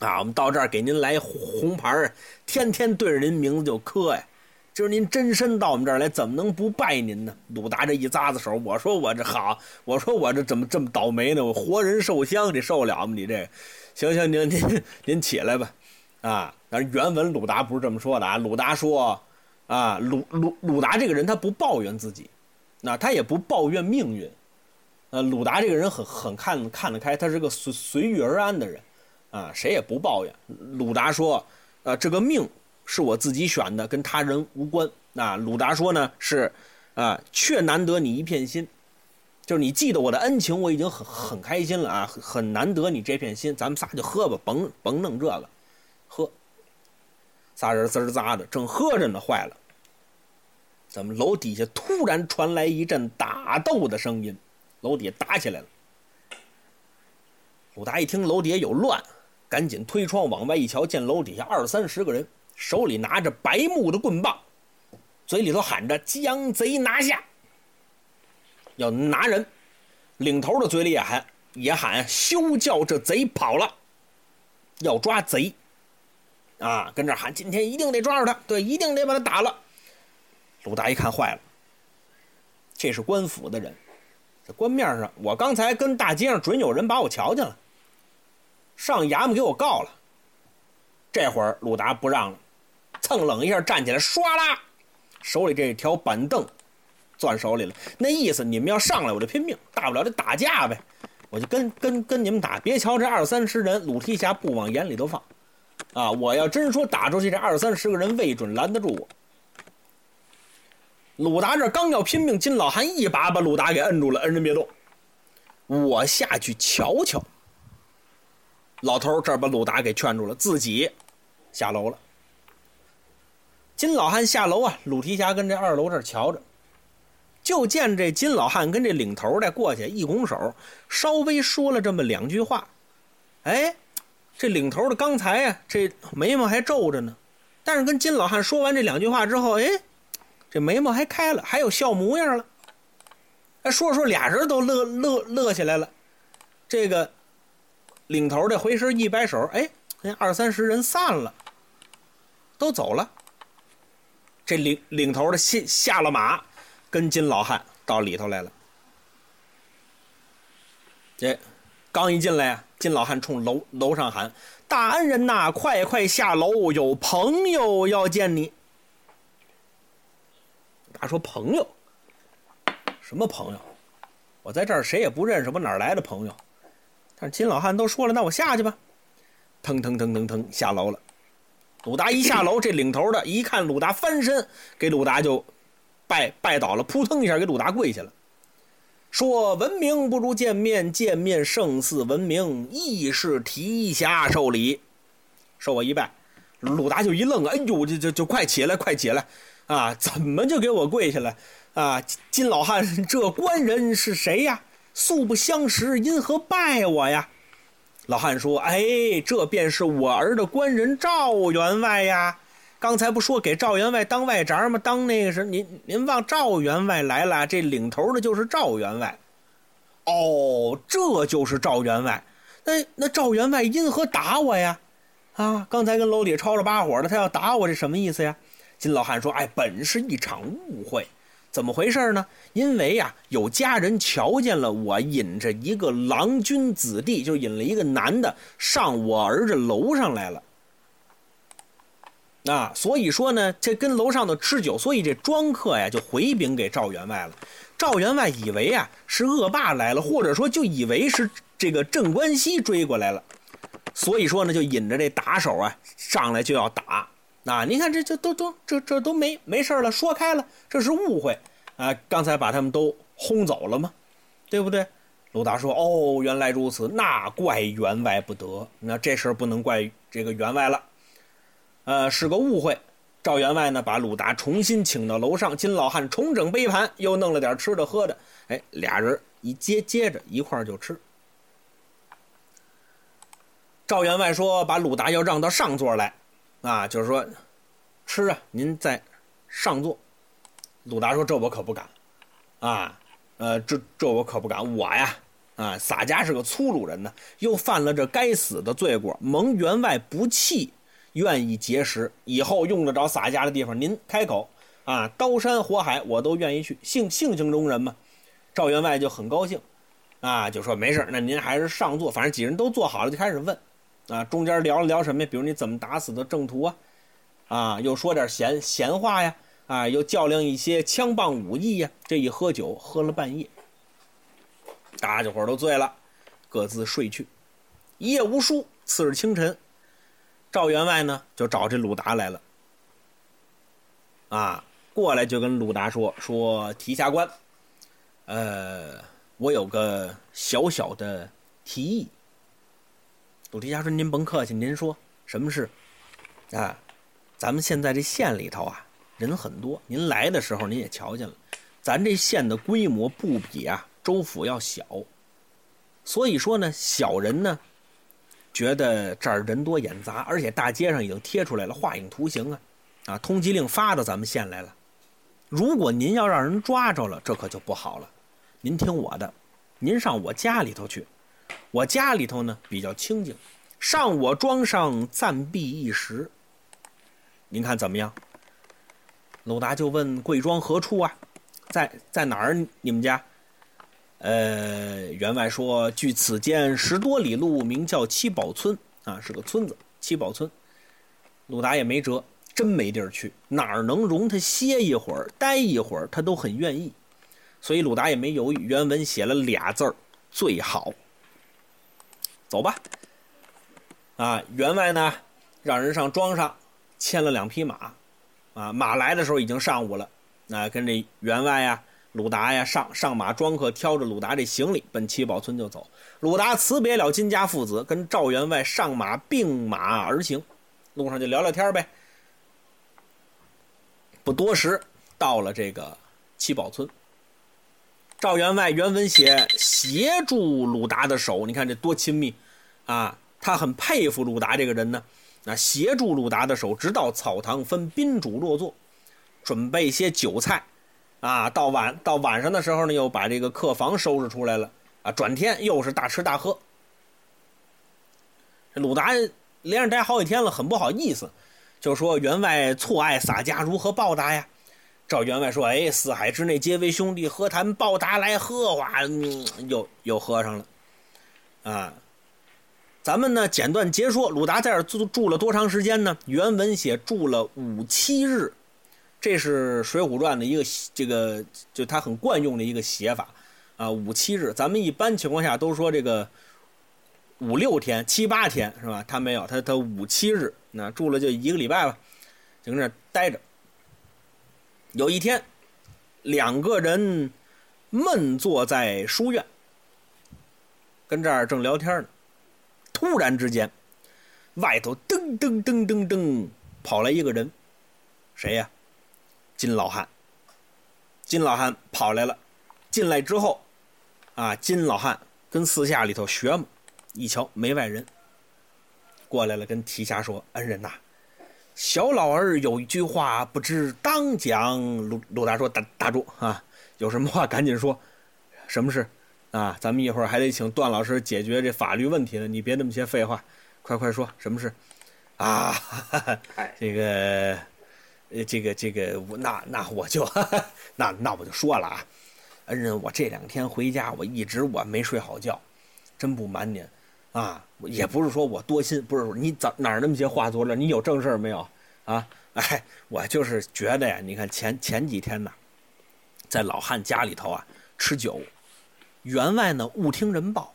啊，我们到这儿给您来红牌天天对着您名字就磕呀。今儿您真身到我们这儿来，怎么能不拜您呢？鲁达这一咂子手，我说我这好，我说我这怎么这么倒霉呢？我活人受香，你受了吗？你这，行行，您您您起来吧，啊！但是原文鲁达不是这么说的啊。鲁达说，啊，鲁鲁鲁达这个人他不抱怨自己，那他也不抱怨命运，呃，鲁达这个人很很看看得开，他是个随随遇而安的人，啊，谁也不抱怨。鲁达说，啊，这个命。是我自己选的，跟他人无关。啊，鲁达说呢是，啊，却难得你一片心，就是你记得我的恩情，我已经很很开心了啊，很难得你这片心，咱们仨就喝吧，甭甭弄这个，喝。仨人滋儿喳的，正喝着呢，坏了，怎么楼底下突然传来一阵打斗的声音，楼底下打起来了。鲁达一听楼底下有乱，赶紧推窗往外一瞧，见楼底下二三十个人。手里拿着白木的棍棒，嘴里头喊着“将贼拿下”，要拿人。领头的嘴里也喊也喊“休叫这贼跑了”，要抓贼。啊，跟这喊，今天一定得抓住他，对，一定得把他打了。鲁达一看坏了，这是官府的人，这官面上，我刚才跟大街上准有人把我瞧见了，上衙门给我告了。这会儿鲁达不让了。蹭冷一下站起来，唰啦，手里这条板凳攥手里了。那意思，你们要上来，我就拼命，大不了就打架呗，我就跟跟跟你们打。别瞧这二三十人，鲁提辖不往眼里头放，啊，我要真说打出去，这二三十个人未准拦得住我。鲁达这刚要拼命，金老汉一把把鲁达给摁住了，恩人别动，我下去瞧瞧。老头这把鲁达给劝住了，自己下楼了。金老汉下楼啊，鲁提辖跟这二楼这瞧着，就见这金老汉跟这领头的过去一拱手，稍微说了这么两句话。哎，这领头的刚才啊，这眉毛还皱着呢，但是跟金老汉说完这两句话之后，哎，这眉毛还开了，还有笑模样了。哎，说说俩人都乐乐乐起来了。这个领头的回身一摆手，哎，那二三十人散了，都走了。这领领头的下下了马，跟金老汉到里头来了。这刚一进来呀，金老汉冲楼楼上喊：“大恩人呐，快快下楼，有朋友要见你。”他说：“朋友？什么朋友？我在这儿谁也不认识，我哪儿来的朋友？”但是金老汉都说了，那我下去吧。腾腾腾腾腾下楼了。鲁达一下楼，这领头的一看鲁达翻身，给鲁达就拜拜倒了，扑腾一下给鲁达跪下了，说：“闻名不如见面，见面胜似闻名，亦是提辖受礼，受我一拜。”鲁达就一愣，哎呦，就就就快起来，快起来！啊，怎么就给我跪下了？啊，金老汉，这官人是谁呀？素不相识，因何拜我呀？老汉说：“哎，这便是我儿的官人赵员外呀！刚才不说给赵员外当外宅吗？当那个是您您望赵员外来了，这领头的就是赵员外。哦，这就是赵员外。那那赵员外因何打我呀？啊，刚才跟楼里吵吵把火的，他要打我，这什么意思呀？”金老汉说：“哎，本是一场误会，怎么回事呢？因为呀，有家人瞧见了我引着一个郎君子弟，就引了一个男的上我儿子楼上来了。啊，所以说呢，这跟楼上的吃酒，所以这庄客呀就回禀给赵员外了。赵员外以为啊是恶霸来了，或者说就以为是这个镇关西追过来了，所以说呢，就引着这打手啊上来就要打。”啊！你看，这这都都这这都没没事了，说开了，这是误会啊！刚才把他们都轰走了吗？对不对？鲁达说：“哦，原来如此，那怪员外不得。那这事儿不能怪这个员外了，呃，是个误会。”赵员外呢，把鲁达重新请到楼上，金老汉重整杯盘，又弄了点吃的喝的。哎，俩人一接接着一块儿就吃。赵员外说：“把鲁达要让到上座来。”啊，就是说，吃啊，您在上座。鲁达说：“这我可不敢，啊，呃，这这我可不敢。我呀，啊，洒家是个粗鲁人呢，又犯了这该死的罪过，蒙员外不弃，愿意结识。以后用得着洒家的地方，您开口啊，刀山火海我都愿意去。性性情中人嘛。”赵员外就很高兴，啊，就说：“没事那您还是上座。反正几人都坐好了，就开始问。”啊，中间聊了聊什么呀？比如你怎么打死的郑屠啊？啊，又说点闲闲话呀？啊，又较量一些枪棒武艺呀？这一喝酒，喝了半夜，大家伙都醉了，各自睡去。一夜无书。次日清晨，赵员外呢就找这鲁达来了。啊，过来就跟鲁达说说提辖官，呃，我有个小小的提议。鲁提辖说：“您甭客气，您说什么事？啊，咱们现在这县里头啊，人很多。您来的时候您也瞧见了，咱这县的规模不比啊州府要小。所以说呢，小人呢觉得这儿人多眼杂，而且大街上已经贴出来了画影图形啊，啊，通缉令发到咱们县来了。如果您要让人抓着了，这可就不好了。您听我的，您上我家里头去。”我家里头呢比较清静，上我庄上暂避一时。您看怎么样？鲁达就问贵庄何处啊？在在哪儿？你们家？呃，员外说，距此间十多里路，名叫七宝村啊，是个村子。七宝村，鲁达也没辙，真没地儿去，哪儿能容他歇一会儿、待一会儿，他都很愿意。所以鲁达也没犹豫，原文写了俩字儿：最好。走吧，啊，员外呢，让人上庄上牵了两匹马，啊，马来的时候已经上午了，啊，跟这员外呀、鲁达呀上上马，庄客挑着鲁达这行李奔七宝村就走。鲁达辞别了金家父子，跟赵员外上马并马而行，路上就聊聊天呗。不多时，到了这个七宝村。赵员外原文写协助鲁达的手，你看这多亲密，啊，他很佩服鲁达这个人呢。那协助鲁达的手，直到草堂分宾主落座，准备些酒菜，啊，到晚到晚上的时候呢，又把这个客房收拾出来了，啊，转天又是大吃大喝。鲁达连着待好几天了，很不好意思，就说员外错爱洒家，如何报答呀？赵员外说：“哎，四海之内皆为兄弟，何谈报答来喝？哇，又又喝上了。啊。咱们呢简短截说，鲁达在这住住了多长时间呢？原文写住了五七日，这是《水浒传》的一个这个就他很惯用的一个写法啊，五七日。咱们一般情况下都说这个五六天、七八天是吧？他没有，他他五七日，那住了就一个礼拜吧，就跟那待着。有一天，两个人闷坐在书院，跟这儿正聊天呢。突然之间，外头噔噔噔噔噔跑来一个人，谁呀？金老汉。金老汉跑来了，进来之后，啊，金老汉跟四下里头学嘛，一瞧没外人，过来了，跟提辖说：“恩人呐，小老儿有一句话不知当讲。”鲁鲁达说：“打打住啊，有什么话赶紧说，什么事？”啊，咱们一会儿还得请段老师解决这法律问题呢，你别那么些废话，快快说，什么事？啊，这个，呃，这个这个，那那我就，那那我就说了啊，恩人，我这两天回家，我一直我没睡好觉，真不瞒您，啊，也不是说我多心，不是你咋哪儿那么些话多了？你有正事儿没有？啊，哎，我就是觉得呀，你看前前几天呢，在老汉家里头啊吃酒。员外呢，误听人报，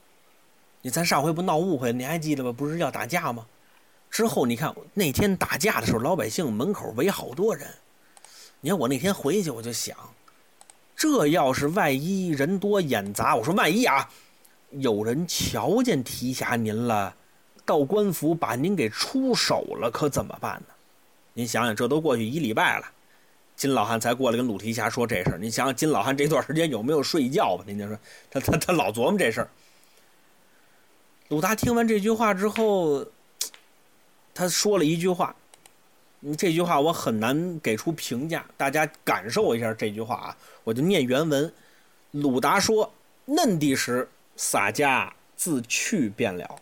你咱上回不闹误会，你还记得吧？不是要打架吗？之后你看那天打架的时候，老百姓门口围好多人。你看我那天回去，我就想，这要是万一人多眼杂，我说万一啊，有人瞧见提辖您了，到官府把您给出手了，可怎么办呢？您想想，这都过去一礼拜了。金老汉才过来跟鲁提辖说这事儿，你想想金老汉这段时间有没有睡觉吧？您就说他他他老琢磨这事儿。鲁达听完这句话之后，他说了一句话，这句话我很难给出评价，大家感受一下这句话啊，我就念原文。鲁达说：“嫩地时，洒家自去便了。”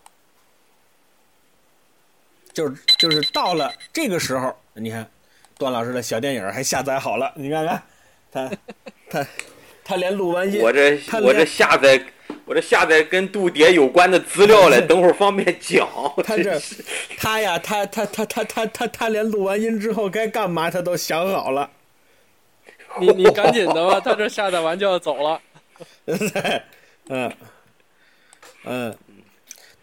就是就是到了这个时候，你看。段老师的小电影还下载好了，你看看，他他他连录完音，我这我这下载我这下载跟杜蝶有关的资料了，[LAUGHS] 等会儿方便讲。[LAUGHS] 他这他呀，他他他他他他他连录完音之后该干嘛他都想好了。[LAUGHS] 你你赶紧的吧，他这下载完就要走了。嗯嗯，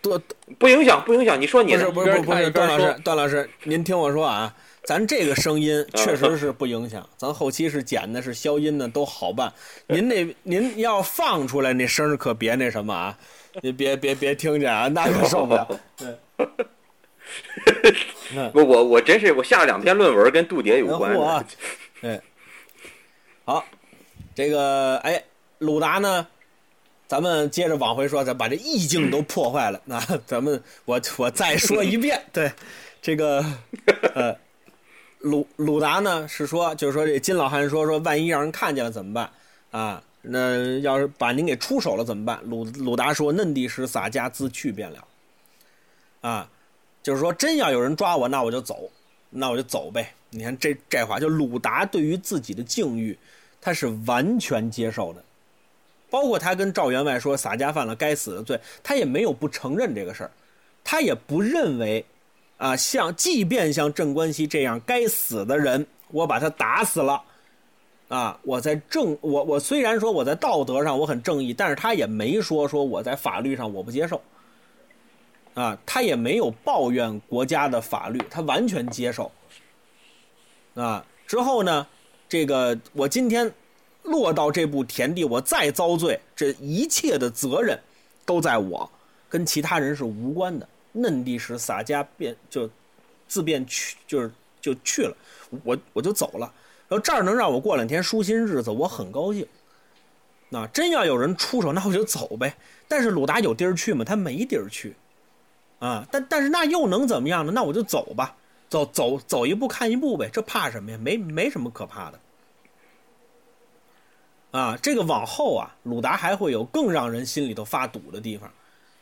多不影响不影响，你说你的不是不是不是段老师段老师，您听我说啊。咱这个声音确实是不影响，咱后期是剪的，是消音的，都好办。您那您要放出来那声可别那什么啊，您别别别听见啊，那可受不了。[LAUGHS] 对 [LAUGHS] 不，我我真是我下了两篇论文跟杜蝶有关的。对，好，这个哎，鲁达呢，咱们接着往回说，咱把这意境都破坏了。那咱们我我再说一遍，[LAUGHS] 对，这个呃。鲁鲁达呢是说，就是说这金老汉说说，万一让人看见了怎么办啊？那要是把您给出手了怎么办？鲁鲁达说：“嫩地时洒家自去便了。”啊，就是说真要有人抓我，那我就走，那我就走呗。你看这这话，就鲁达对于自己的境遇，他是完全接受的，包括他跟赵员外说洒家犯了该死的罪，他也没有不承认这个事儿，他也不认为。啊，像即便像镇关西这样该死的人，我把他打死了，啊，我在正我我虽然说我在道德上我很正义，但是他也没说说我在法律上我不接受，啊，他也没有抱怨国家的法律，他完全接受，啊，之后呢，这个我今天落到这步田地，我再遭罪，这一切的责任都在我，跟其他人是无关的。嫩地时洒家便就自便去，就是就去了，我我就走了。然后这儿能让我过两天舒心日子，我很高兴。那真要有人出手，那我就走呗。但是鲁达有地儿去吗？他没地儿去啊。但但是那又能怎么样呢？那我就走吧，走走走一步看一步呗。这怕什么呀？没没什么可怕的。啊，这个往后啊，鲁达还会有更让人心里头发堵的地方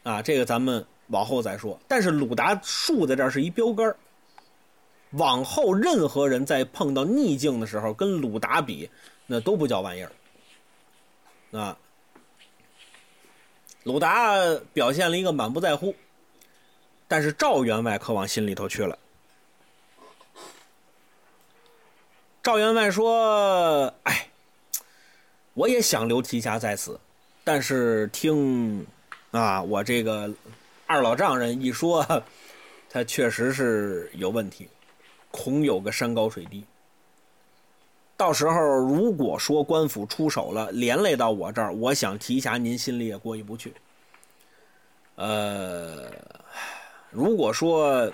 啊。这个咱们。往后再说，但是鲁达竖在这儿是一标杆往后任何人在碰到逆境的时候，跟鲁达比，那都不叫玩意儿。啊，鲁达表现了一个满不在乎，但是赵员外可往心里头去了。赵员外说：“哎，我也想留提辖在此，但是听啊，我这个二老丈人一说，他确实是有问题，恐有个山高水低。到时候如果说官府出手了，连累到我这儿，我想提辖您心里也过意不去。呃，如果说……”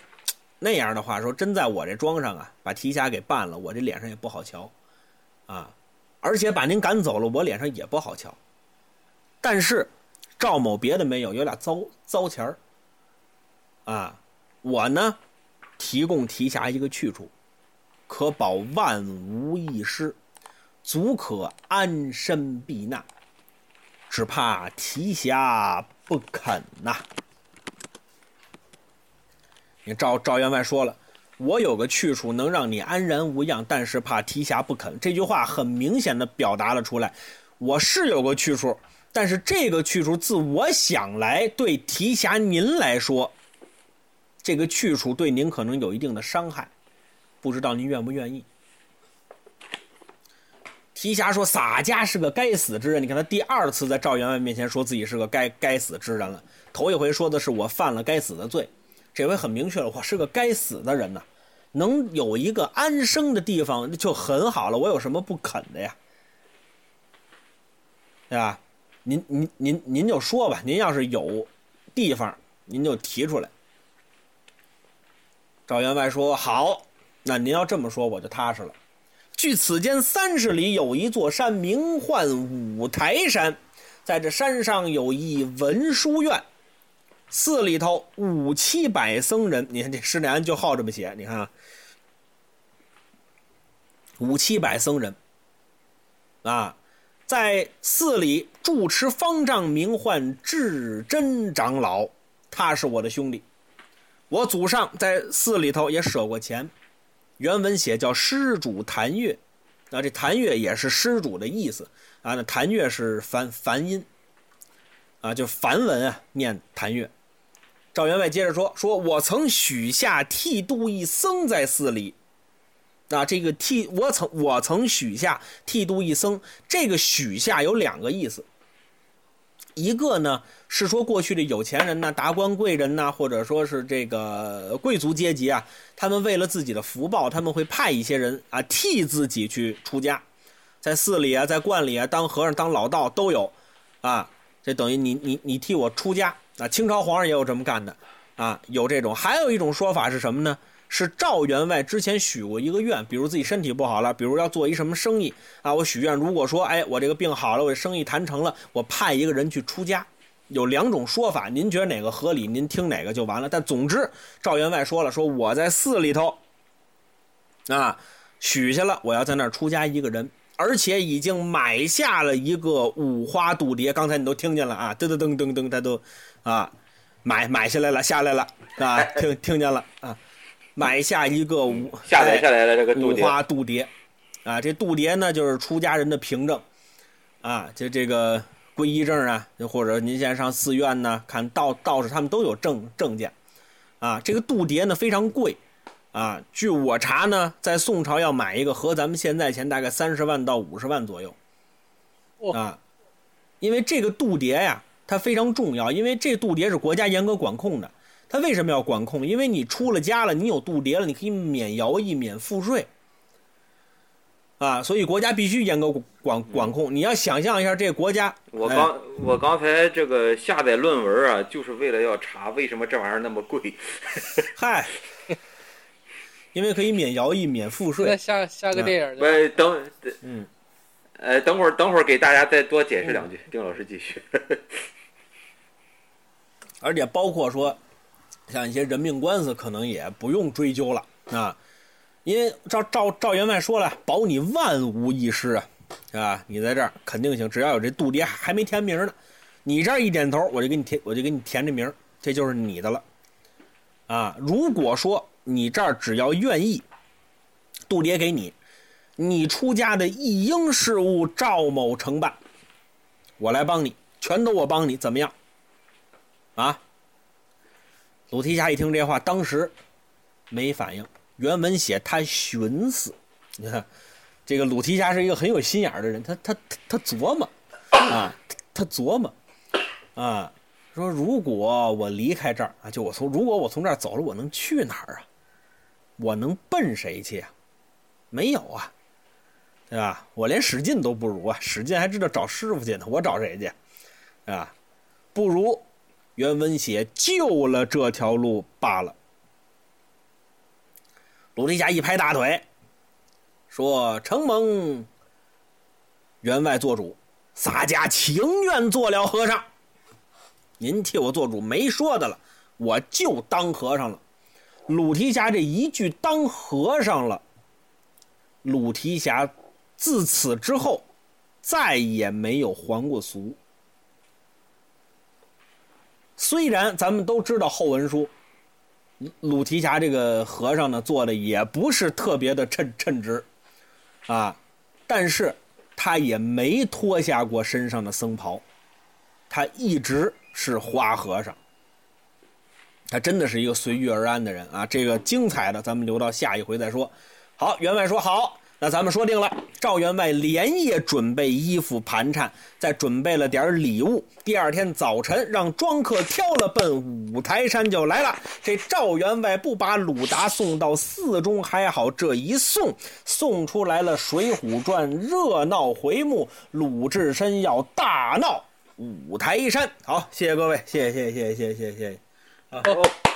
那样的话说，真在我这庄上啊，把提辖给办了，我这脸上也不好瞧，啊，而且把您赶走了，我脸上也不好瞧。但是赵某别的没有，有俩糟糟钱儿，啊，我呢提供提辖一个去处，可保万无一失，足可安身避难，只怕提辖不肯呐。你赵赵员外说了，我有个去处能让你安然无恙，但是怕提辖不肯。这句话很明显的表达了出来，我是有个去处，但是这个去处自我想来，对提辖您来说，这个去处对您可能有一定的伤害，不知道您愿不愿意？提辖说洒家是个该死之人，你看他第二次在赵员外面前说自己是个该该死之人了，头一回说的是我犯了该死的罪。这回很明确了，我是个该死的人呐，能有一个安生的地方就很好了。我有什么不肯的呀？对吧？您您您您就说吧，您要是有地方，您就提出来。赵员外说：“好，那您要这么说，我就踏实了。距此间三十里有一座山，名唤五台山，在这山上有一文殊院。”寺里头五七百僧人，你看这施耐庵就好这么写。你看啊，五七百僧人啊，在寺里住持方丈，名唤智真长老，他是我的兄弟。我祖上在寺里头也舍过钱。原文写叫施主谭月，啊，这谭月也是施主的意思啊。那谭月是梵梵音啊，就梵文啊，念谭月。赵员外接着说：“说我曾许下剃度一僧在寺里，啊，这个剃我曾我曾许下剃度一僧，这个许下有两个意思。一个呢是说过去的有钱人呐、达官贵人呐，或者说是这个贵族阶级啊，他们为了自己的福报，他们会派一些人啊替自己去出家，在寺里啊、在观里啊当和尚、当老道都有，啊，这等于你你你替我出家。”啊，清朝皇上也有这么干的，啊，有这种。还有一种说法是什么呢？是赵员外之前许过一个愿，比如自己身体不好了，比如要做一什么生意啊，我许愿，如果说，哎，我这个病好了，我这生意谈成了，我派一个人去出家。有两种说法，您觉得哪个合理？您听哪个就完了。但总之，赵员外说了，说我在寺里头，啊，许下了，我要在那儿出家一个人。而且已经买下了一个五花渡牒，刚才你都听见了啊，噔噔噔噔噔，他都，啊，买买下来了，下来了啊，[LAUGHS] 听听见了啊，买下一个五下载下来的这个五花度牒，啊，这度牒呢就是出家人的凭证，啊，就这个皈依证啊，或者您现在上寺院呢，看道道士他们都有证证件，啊，这个度牒呢非常贵。啊，据我查呢，在宋朝要买一个和咱们现在钱大概三十万到五十万左右，啊，因为这个度牒呀，它非常重要，因为这度牒是国家严格管控的。它为什么要管控？因为你出了家了，你有度牒了，你可以免徭役、免赋税，啊，所以国家必须严格管管控。你要想象一下，这个国家，我刚我刚才这个下载论文啊，就是为了要查为什么这玩意儿那么贵。[LAUGHS] 嗨。因为可以免徭役、免赋税。下下个电影。喂，等，嗯，呃，等会儿，等会儿给大家再多解释两句。丁老师继续。[LAUGHS] 而且包括说，像一些人命官司，可能也不用追究了啊，因为赵赵赵员外说了，保你万无一失啊，是吧？你在这儿肯定行，只要有这度牒还没填名呢，你这儿一点头，我就给你填，我就给你填这名，这就是你的了啊。如果说。你这儿只要愿意，度牒给你，你出家的一应事务，赵某承办，我来帮你，全都我帮你，怎么样？啊！鲁提辖一听这话，当时没反应。原文写他寻思，你看，这个鲁提辖是一个很有心眼的人，他他他琢磨啊，他琢磨啊，说如果我离开这儿啊，就我从如果我从这儿走了，我能去哪儿啊？我能奔谁去啊？没有啊，对吧？我连史进都不如啊，史进还知道找师傅去呢，我找谁去？啊，不如原文写救了这条路罢了。鲁提辖一拍大腿，说：“承蒙员外做主，洒家情愿做了和尚。您替我做主，没说的了，我就当和尚了。”鲁提辖这一句“当和尚了”，鲁提辖自此之后再也没有还过俗。虽然咱们都知道后文书，鲁提辖这个和尚呢做的也不是特别的称称职，啊，但是他也没脱下过身上的僧袍，他一直是花和尚。他真的是一个随遇而安的人啊！这个精彩的，咱们留到下一回再说。好，员外说好，那咱们说定了。赵员外连夜准备衣服盘缠，再准备了点礼物。第二天早晨，让庄客挑了，奔五台山就来了。这赵员外不把鲁达送到寺中还好，这一送，送出来了《水浒传》热闹回目，鲁智深要大闹五台山。好，谢谢各位，谢谢谢谢谢谢谢谢谢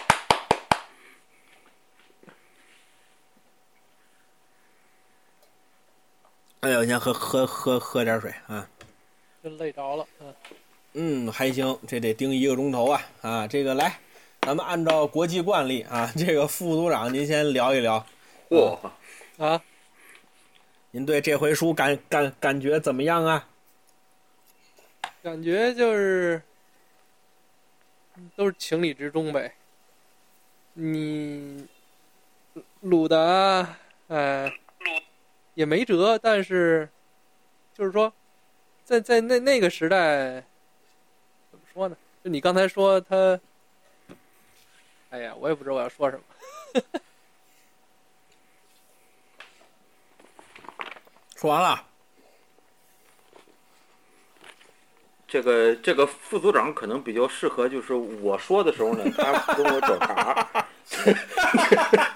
哎呦，先喝喝喝喝点水啊。真累着了，嗯，嗯，还行，这得盯一个钟头啊啊！这个来，咱们按照国际惯例啊，这个副组长您先聊一聊，嚯，啊，您对这回书感感感觉怎么样啊？感觉就是都是情理之中呗。你鲁达，呃，也没辙，但是就是说，在在那那个时代，怎么说呢？就你刚才说他，哎呀，我也不知道我要说什么。[LAUGHS] 说完了，这个这个副组长可能比较适合，就是我说的时候呢，他跟我找茬，[LAUGHS]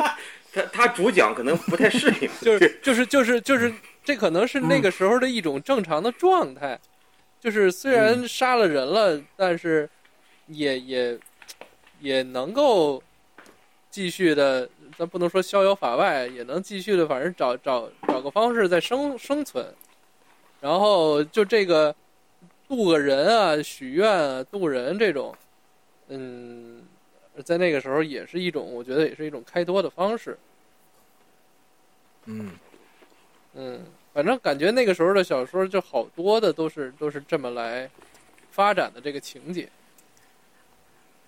他他主讲可能不太适应，[LAUGHS] 就是就是就是就是，这可能是那个时候的一种正常的状态。就是虽然杀了人了，但是也也也能够继续的，咱不能说逍遥法外，也能继续的，反正找找找个方式再生生存。然后就这个渡个人啊、许愿啊、渡人这种，嗯，在那个时候也是一种，我觉得也是一种开脱的方式。嗯嗯，反正感觉那个时候的小说就好多的都是都是这么来发展的这个情节，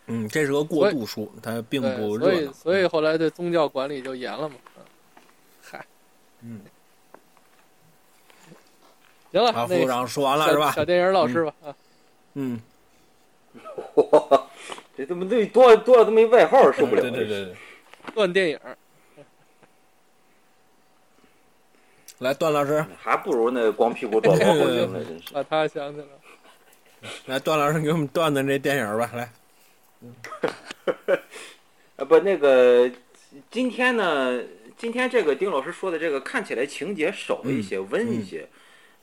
嗯，这是个过渡书，它并对，所以不热闹。所以后来对宗教管理就严了嘛。嗯嗨，嗯，[LAUGHS] 行了，那组长说完了是吧？小电影老师吧，啊，嗯，[LAUGHS] 嚯，这怎么这多多了这么一外号受不了？对对对对，断电影，来，段老师，还不如那光屁股躲猫后影呢，真是。把他想起来了。来，段老师给我们段段这电影吧，来。[LAUGHS] 啊，不，那个今天呢，今天这个丁老师说的这个看起来情节少了一些，温一些，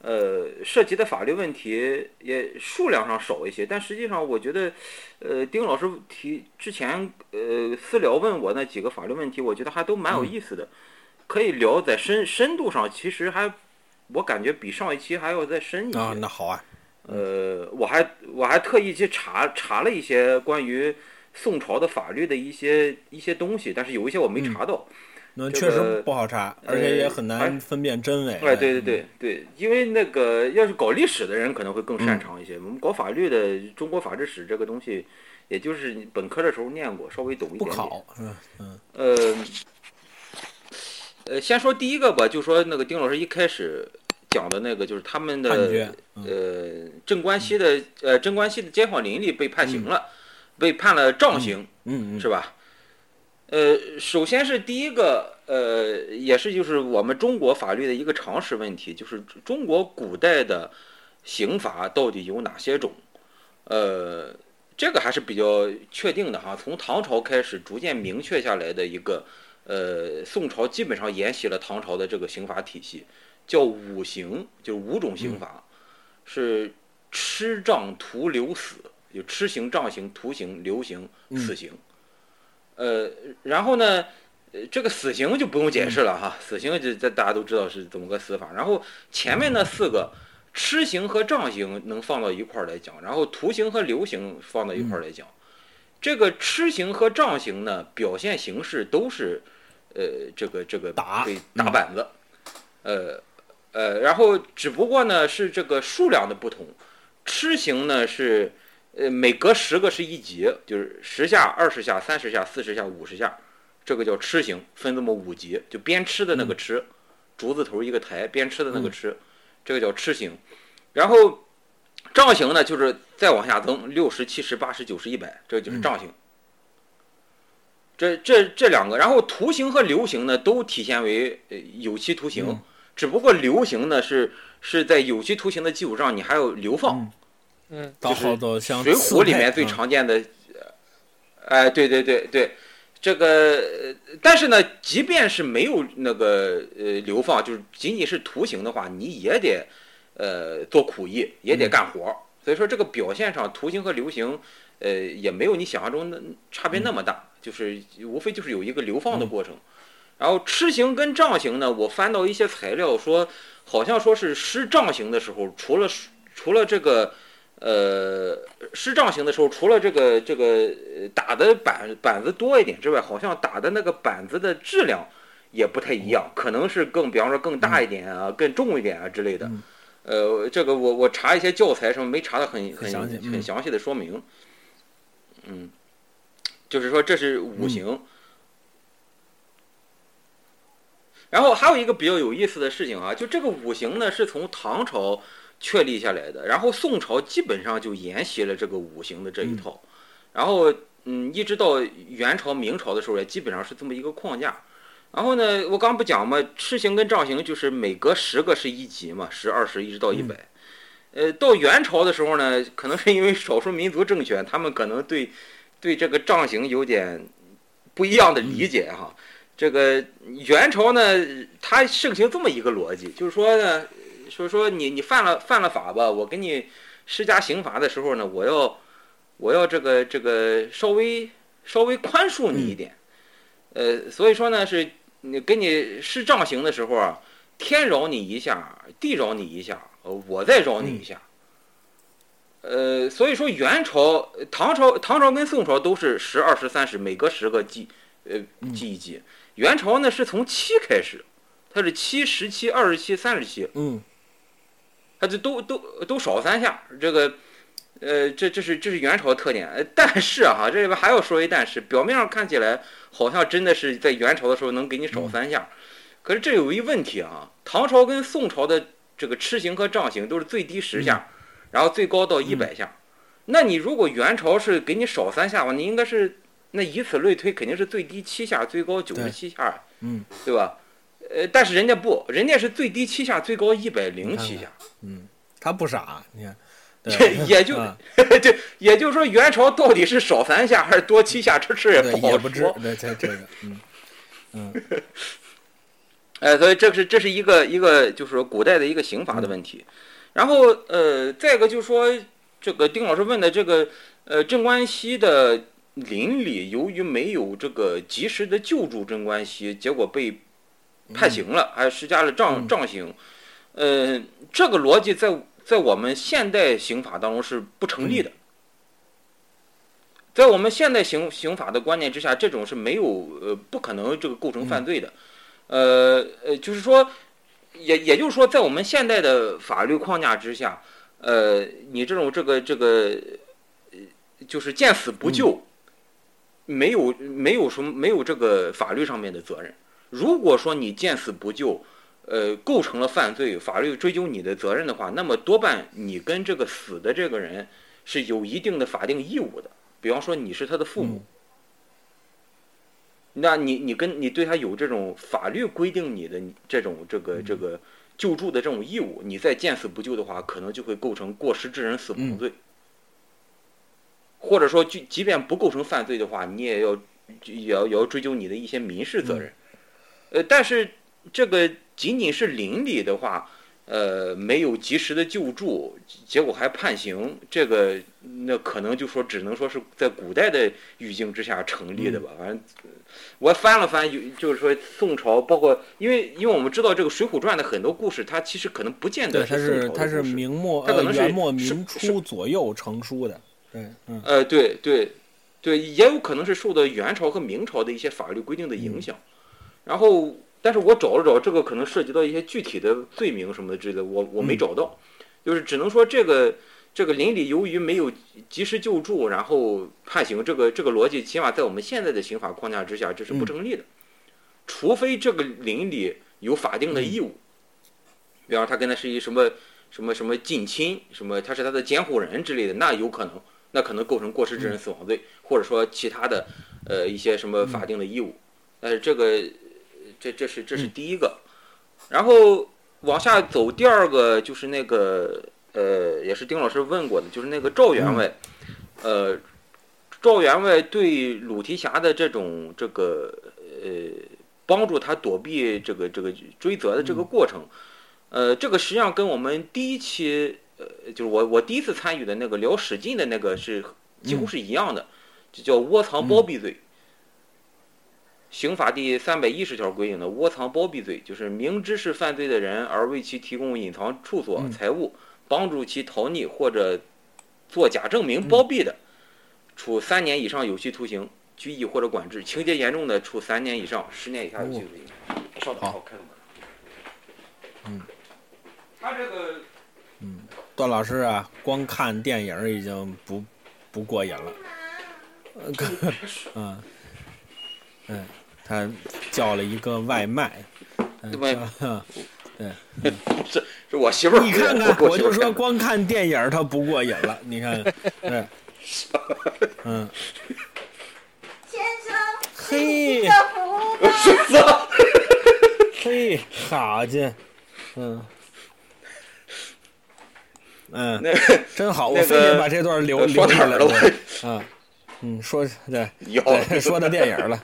呃，涉及的法律问题也数量上少一些，但实际上我觉得，呃，丁老师提之前呃私聊问我那几个法律问题，我觉得还都蛮有意思的，可以聊在深深度上，其实还我感觉比上一期还要再深一些。啊，那好啊，呃，我还我还特意去查查了一些关于宋朝的法律的一些一些东西，但是有一些我没查到。那确这个实不好查，而且也很难分辨真伪。哎，对对对对，因为那个要是搞历史的人可能会更擅长一些，我们搞法律的中国法制史这个东西，也就是本科的时候念过，稍微懂一点点不。考，嗯嗯呃，呃，先说第一个吧，就说那个丁老师一开始讲的那个，就是他们的嗯呃镇关西的呃镇关西的街坊邻里被判刑了，被判了杖刑，嗯嗯是吧？呃，首先是第一个，呃，也是就是我们中国法律的一个常识问题，就是中国古代的刑罚到底有哪些种？呃，这个还是比较确定的哈。从唐朝开始逐渐明确下来的一个，呃，宋朝基本上沿袭了唐朝的这个刑法体系，叫五刑，就是五种刑罚，是笞、杖、徒、流、死，有笞刑、杖刑、徒刑、流刑、死刑。呃，然后呢，呃，这个死刑就不用解释了哈，死刑这这大家都知道是怎么个死法。然后前面那四个，笞刑和杖刑能放到一块儿来讲，然后徒刑和流刑放到一块儿来讲。这个笞刑和杖刑呢，表现形式都是，呃，这个这个打被打板子，呃呃，然后只不过呢是这个数量的不同，吃刑呢是。呃，每隔十个是一级，就是十下、二十下、三十下、四十下、五十下，这个叫吃刑，分这么五级，就边吃的那个笞，竹字头一个台，边吃的那个笞，这个叫吃刑。然后杖刑呢，就是再往下增，六十、七十、八十、九十、一百，这就是杖刑。这这这两个，然后图形和流刑呢，都体现为呃有期徒刑，只不过流刑呢是是在有期徒刑的基础上，你还要流放。嗯，就是《水浒》里面最嗯。常见的，哎，对对对对，这个，呃但是呢，即便是没有那个呃流放，就是仅仅是徒刑的话，你也得呃做苦役，也得干活儿。所以说这个表现上，图形和流刑，呃，也没有你想象中的差别那么大，就是无非就是有一个流放的过程。然后笞刑跟杖刑呢，我翻到一些材料说，好像说是施杖刑的时候，除了除了这个。呃，施杖刑的时候，除了这个这个呃打的板板子多一点之外，好像打的那个板子的质量也不太一样，可能是更，比方说更大一点啊，更重一点啊之类的。呃，这个我我查一些教材什么没查的很很详细嗯很详细的说明。嗯，就是说这是五行。然后还有一个比较有意思的事情啊，就这个五行呢是从唐朝。确立下来的，然后宋朝基本上就沿袭了这个五行的这一套，然后嗯，一直到元朝、明朝的时候也基本上是这么一个框架。然后呢，我刚不讲嘛，赤刑跟杖刑就是每隔十个是一级嘛，十、二十一直到一百。呃，到元朝的时候呢，可能是因为少数民族政权，他们可能对对这个杖刑有点不一样的理解哈。这个元朝呢，它盛行这么一个逻辑，就是说呢。所以说你你犯了犯了法吧，我给你施加刑罚的时候呢，我要我要这个这个稍微稍微宽恕你一点，呃，所以说呢是你给你施杖刑的时候啊，天饶你一下，地饶你一下，呃，我再饶你一下，呃，所以说元朝、唐朝、唐朝跟宋朝都是十、二十、三十，每隔十个记呃记一记，元朝呢是从七开始，它是七、十七、二十七、三十七，嗯。它就都都都少三下，这个，呃，这这是这是元朝的特点。但是哈，这里边还要说一但是，表面上看起来好像真的是在元朝的时候能给你少三下，可是这有一问题啊，唐朝跟宋朝的这个笞刑和杖刑都是最低十下，然后最高到一百下。那你如果元朝是给你少三下的话，你应该是那以此类推，肯定是最低七下，最高九十七下，嗯，对吧？呃，但是人家不，人家是最低七下，最高一百零七下。嗯，他不傻，你看，也就 [LAUGHS] 就也就是说，元朝到底是少三下还是多七下，这事也不好说。对，这这个，嗯嗯。[LAUGHS] 哎，所以这是这是一个一个就是说古代的一个刑罚的问题。然后呃，再一个就是说，这个丁老师问的这个呃镇关西的邻里，由于没有这个及时的救助镇关西，结果被。判刑了，还施加了杖杖刑，呃，这个逻辑在在我们现代刑法当中是不成立的。在我们现代刑刑法的观念之下，这种是没有呃不可能这个构成犯罪的，呃呃，就是说，也也就是说，在我们现代的法律框架之下，呃，你这种这个这个，就是见死不救，没有没有什么没有这个法律上面的责任。如果说你见死不救，呃，构成了犯罪，法律追究你的责任的话，那么多半你跟这个死的这个人是有一定的法定义务的。比方说你是他的父母，嗯那你你跟你对他有这种法律规定你的这种这个这个救助的这种义务，你再见死不救的话，可能就会构成过失致人死亡罪，或者说就即便不构成犯罪的话，你也要也要也要追究你的一些民事责任。呃，但是这个仅仅是邻里的话，呃，没有及时的救助，结果还判刑，这个那可能就说只能说是在古代的语境之下成立的吧。反正呃我翻了翻，有就是说宋朝，包括因为因为我们知道这个《水浒传》的很多故事，它其实可能不见对，得它是它是明末它可能是呃元末是明初左右成书的，对，嗯呃，对对对，也有可能是受到元朝和明朝的一些法律规定的影响。然后，但是我找了找，这个可能涉及到一些具体的罪名什么之类的，我我没找到，就是只能说这个这个邻里由于没有及时救助，然后判刑，这个这个逻辑起码在我们现在的刑法框架之下，这是不成立的，除非这个邻里有法定的义务，比方他跟他是一什么什么什么近亲，什么他是他的监护人之类的，那有可能，那可能构成过失致人死亡罪，或者说其他的呃一些什么法定的义务。但是这个这这是这是第一个，然后往下走，第二个就是那个呃，也是丁老师问过的，就是那个赵员外，呃，赵员外对鲁提辖的这种这个呃帮助他躲避这个这个追责的这个过程，呃，这个实际上跟我们第一期呃，就是我我第一次参与的那个聊史进的那个是几乎是一样的，就叫窝藏包庇罪。刑法第三百一十条规定的窝藏包庇罪，就是明知是犯罪的人而为其提供隐藏处所、嗯。财物，帮助其逃匿或者作假证明包庇的，处三年以上有期徒刑、拘役或者管制；情节严重的，处三年以上十年以下有期徒刑。稍等，好。我开个门。嗯，他这个嗯段老师啊，光看电影已经不不过瘾了，[LAUGHS] 呃嗯。嗯，他叫了一个外卖，嗯外叫 [LAUGHS] [LAUGHS] 是是我媳妇儿，你看看，我我就说光看电影他不过瘾了，你看，[LAUGHS] 对，嗯，先生，嘿。嘿，好家，嗯。嗯，那个真好，我那非得个把这段留呃留下来了？我对。啊，嗯，说对有。对，说到电影了，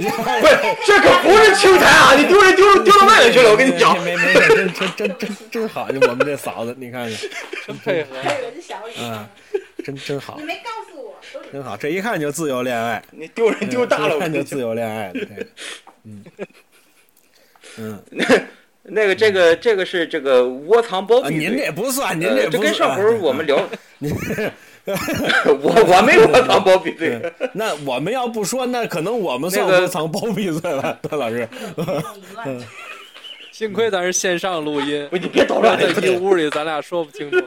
[LAUGHS] 不是，这可不是青苔啊！[LAUGHS] 你丢人丢丢到外面去了，我跟你讲。没没没事，真真真真真好，我们这嫂子，你看看，[LAUGHS] 真配合。还有人小雨，嗯，真真好你，没告诉我，真好，这一看就自由恋爱，你丢人丢大了，一我。看就自由恋爱了，嗯嗯，那个这个这个是这个窝藏包啊，庇罪。您这不算，您呃这这跟上回啊我们聊，[LAUGHS] [LAUGHS] 您我我没窝藏包庇罪。对，那我们要不说，那可能我们算个窝藏包庇罪了，[LAUGHS] 段老师。幸亏咱是线上录音，不，你别捣乱在一屋里咱俩说不清楚。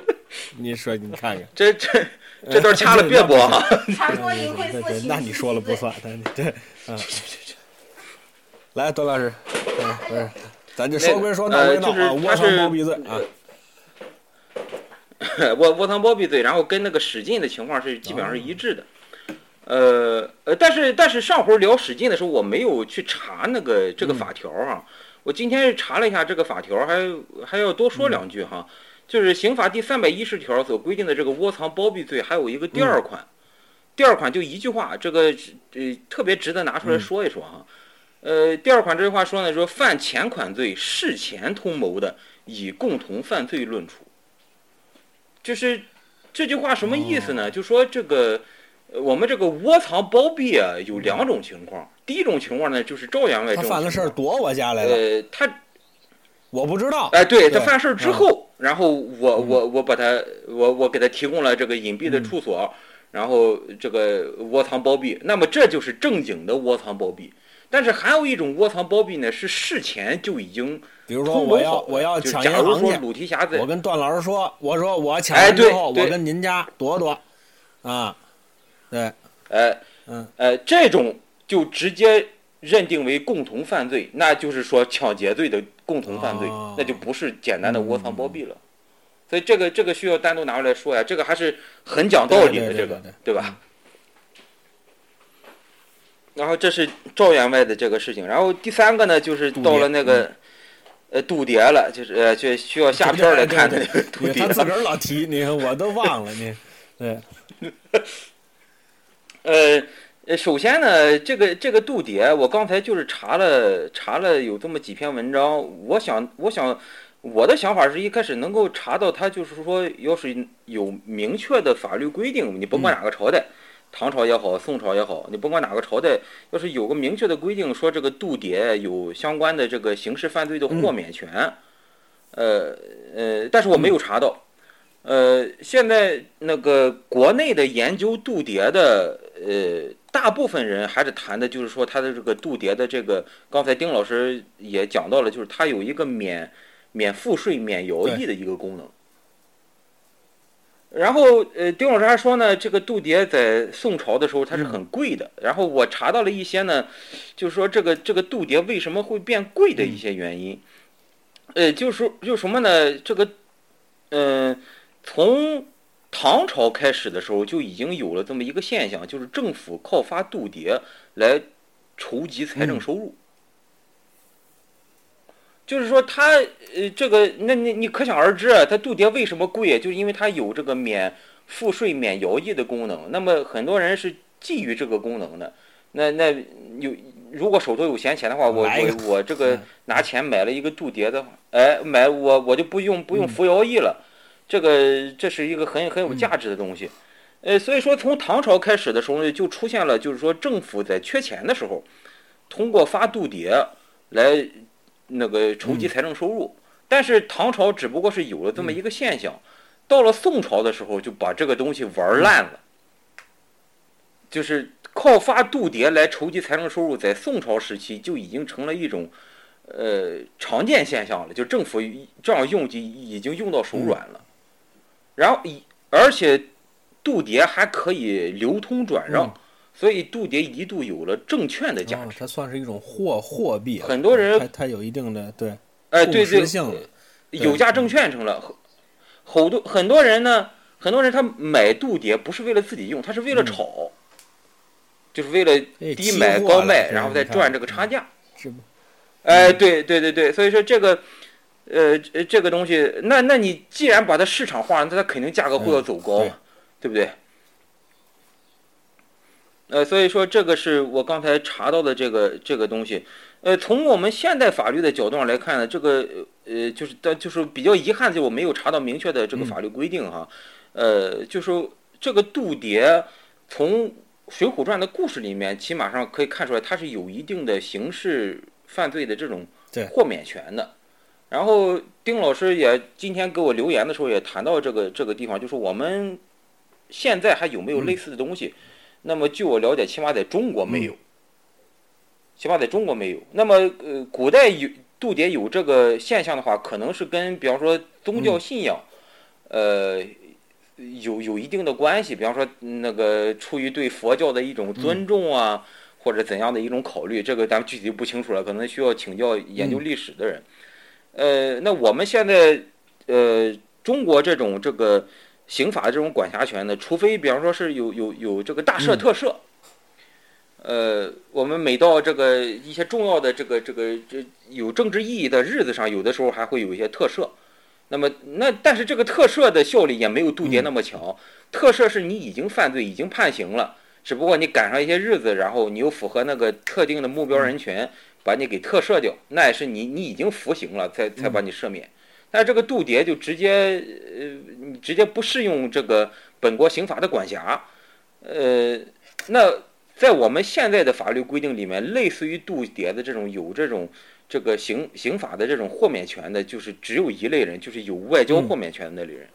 你说，你看看，这这这段掐了别播啊！传播淫秽对对，色情，那你说了不算，那你这，嗯。来，段老师，嗯，不是，咱这说归说，闹归闹呃就是啊，窝藏包庇罪啊，[COUGHS] 窝窝藏包庇罪，然后跟那个史进的情况是基本上是一致的。呃呃，但是但是上回聊史进的时候，我没有去查那个这个法条啊。我今天查了一下这个法条，还还要多说两句哈。就是刑法第三百一十条所规定的这个窝藏包庇罪，还有一个第二款，第二款就一句话，这个呃特别值得拿出来说一说哈。呃，第二款这句话说呢，说犯前款罪事前通谋的，以共同犯罪论处。就是这句话什么意思呢？就说这个，呃我们这个窝藏包庇啊，有两种情况。第一种情况呢，就是赵员外他犯了事儿躲我家来了，呃，他我不知道。哎，对他犯事儿之后，然后我我我把他我我给他提供了这个隐蔽的处所，然后这个窝藏包庇，那么这就是正经的窝藏包庇。但是还有一种窝藏包庇呢，是事前就已经比如说我要我要抢银假如说行去，鲁提辖在我跟段老师说，我说我抢哎对完之后，对我跟您家躲躲，啊，对，呃，嗯，呃，这种就直接认定为共同犯罪，那就是说抢劫罪的共同犯罪，哦。那就不是简单的窝藏包庇了。所以这个这个需要单独拿出来说呀，这个还是很讲道理的，这个对。对吧？然后这是赵员外的这个事情，然后第三个呢，就是到了那个呃渡牒了，就是呃就需要下片儿来看的那个渡牒。他自个儿老提，你看我都忘了你。对，[LAUGHS] 呃呃，首先呢，这个这个渡牒，我刚才就是查了查了有这么几篇文章，我想我想我的想法是一开始能够查到他，就是说要是有明确的法律规定，你甭管哪个朝代。唐朝也好，宋朝也好，你甭管哪个朝代，要是有个明确的规定，说这个渡牒有相关的这个刑事犯罪的豁免权，呃呃，但是我没有查到。呃，现在那个国内的研究渡牒的，呃，大部分人还是谈的就是说他的这个渡牒的这个，刚才丁老师也讲到了，就是它有一个免免赋税、免徭役的一个功能。然后，呃，丁老师还说呢，这个度牒在宋朝的时候它是很贵的。然后我查到了一些呢，就是说这个这个度牒为什么会变贵的一些原因。呃，就是说就什么呢？这个，嗯，从唐朝开始的时候就已经有了这么一个现象，就是政府靠发度牒来筹集财政收入。就是说，它呃，这个，那你你可想而知啊，它度牒为什么贵？就是因为它有这个免赋税、免徭役的功能。那么很多人是觊觎这个功能的。那那有如果手头有闲钱的话，我我我这个拿钱买了一个度牒的话，哎，买我我就不用不用服徭役了。这个这是一个很很有价值的东西。呃，所以说从唐朝开始的时候呢，就出现了，就是说政府在缺钱的时候，通过发度牒来。那个筹集财政收入，但是唐朝只不过是有了这么一个现象，到了宋朝的时候就把这个东西玩烂了，就是靠发度牒来筹集财政收入，在宋朝时期就已经成了一种呃常见现象了，就政府这样用就已经用到手软了，然后而且度牒还可以流通转让。所以渡牒一度有了证券的价值，它算是一种货货币。很多人它它有一定的对，哎对对，性有价证券成了。好多很多人呢，很多人他买渡牒不是为了自己用，他是为了炒，就是为了低买高卖，然后再赚这个差价。是吗？哎，对对对对，所以说这个，呃，这个东西，那那你既然把它市场化，那它肯定价格会要走高嘛，对不对？呃，所以说这个是我刚才查到的这个这个东西。呃，从我们现代法律的角度上来看呢，这个呃就是但就是比较遗憾的，就我没有查到明确的这个法律规定哈。呃，就是这个渡牒，从《水浒传》的故事里面，起码上可以看出来，它是有一定的刑事犯罪的这种豁免权的。然后丁老师也今天给我留言的时候也谈到这个这个地方，就是我们现在还有没有类似的东西？那么，据我了解，起码在中国没有，起码在中国没有。那么，呃，古代有渡牒有这个现象的话，可能是跟比方说宗教信仰，呃，有有一定的关系。比方说，那个出于对佛教的一种尊重啊，或者怎样的一种考虑，这个咱们具体就不清楚了，可能需要请教研究历史的人。呃，那我们现在，呃，中国这种这个。刑法的这种管辖权呢，除非比方说是有有有这个大赦特赦，呃，我们每到这个一些重要的这个这个这有政治意义的日子上，有的时候还会有一些特赦。那么那但是这个特赦的效力也没有渡劫那么强。特赦是你已经犯罪，已经判刑了，只不过你赶上一些日子，然后你又符合那个特定的目标人群，把你给特赦掉，那也是你你已经服刑了，才才把你赦免。但这个渡牒就直接，呃，你直接不适用这个本国刑法的管辖，呃，那在我们现在的法律规定里面，类似于渡牒的这种有这种这个刑刑法的这种豁免权的，就是只有一类人，就是有外交豁免权的那类人。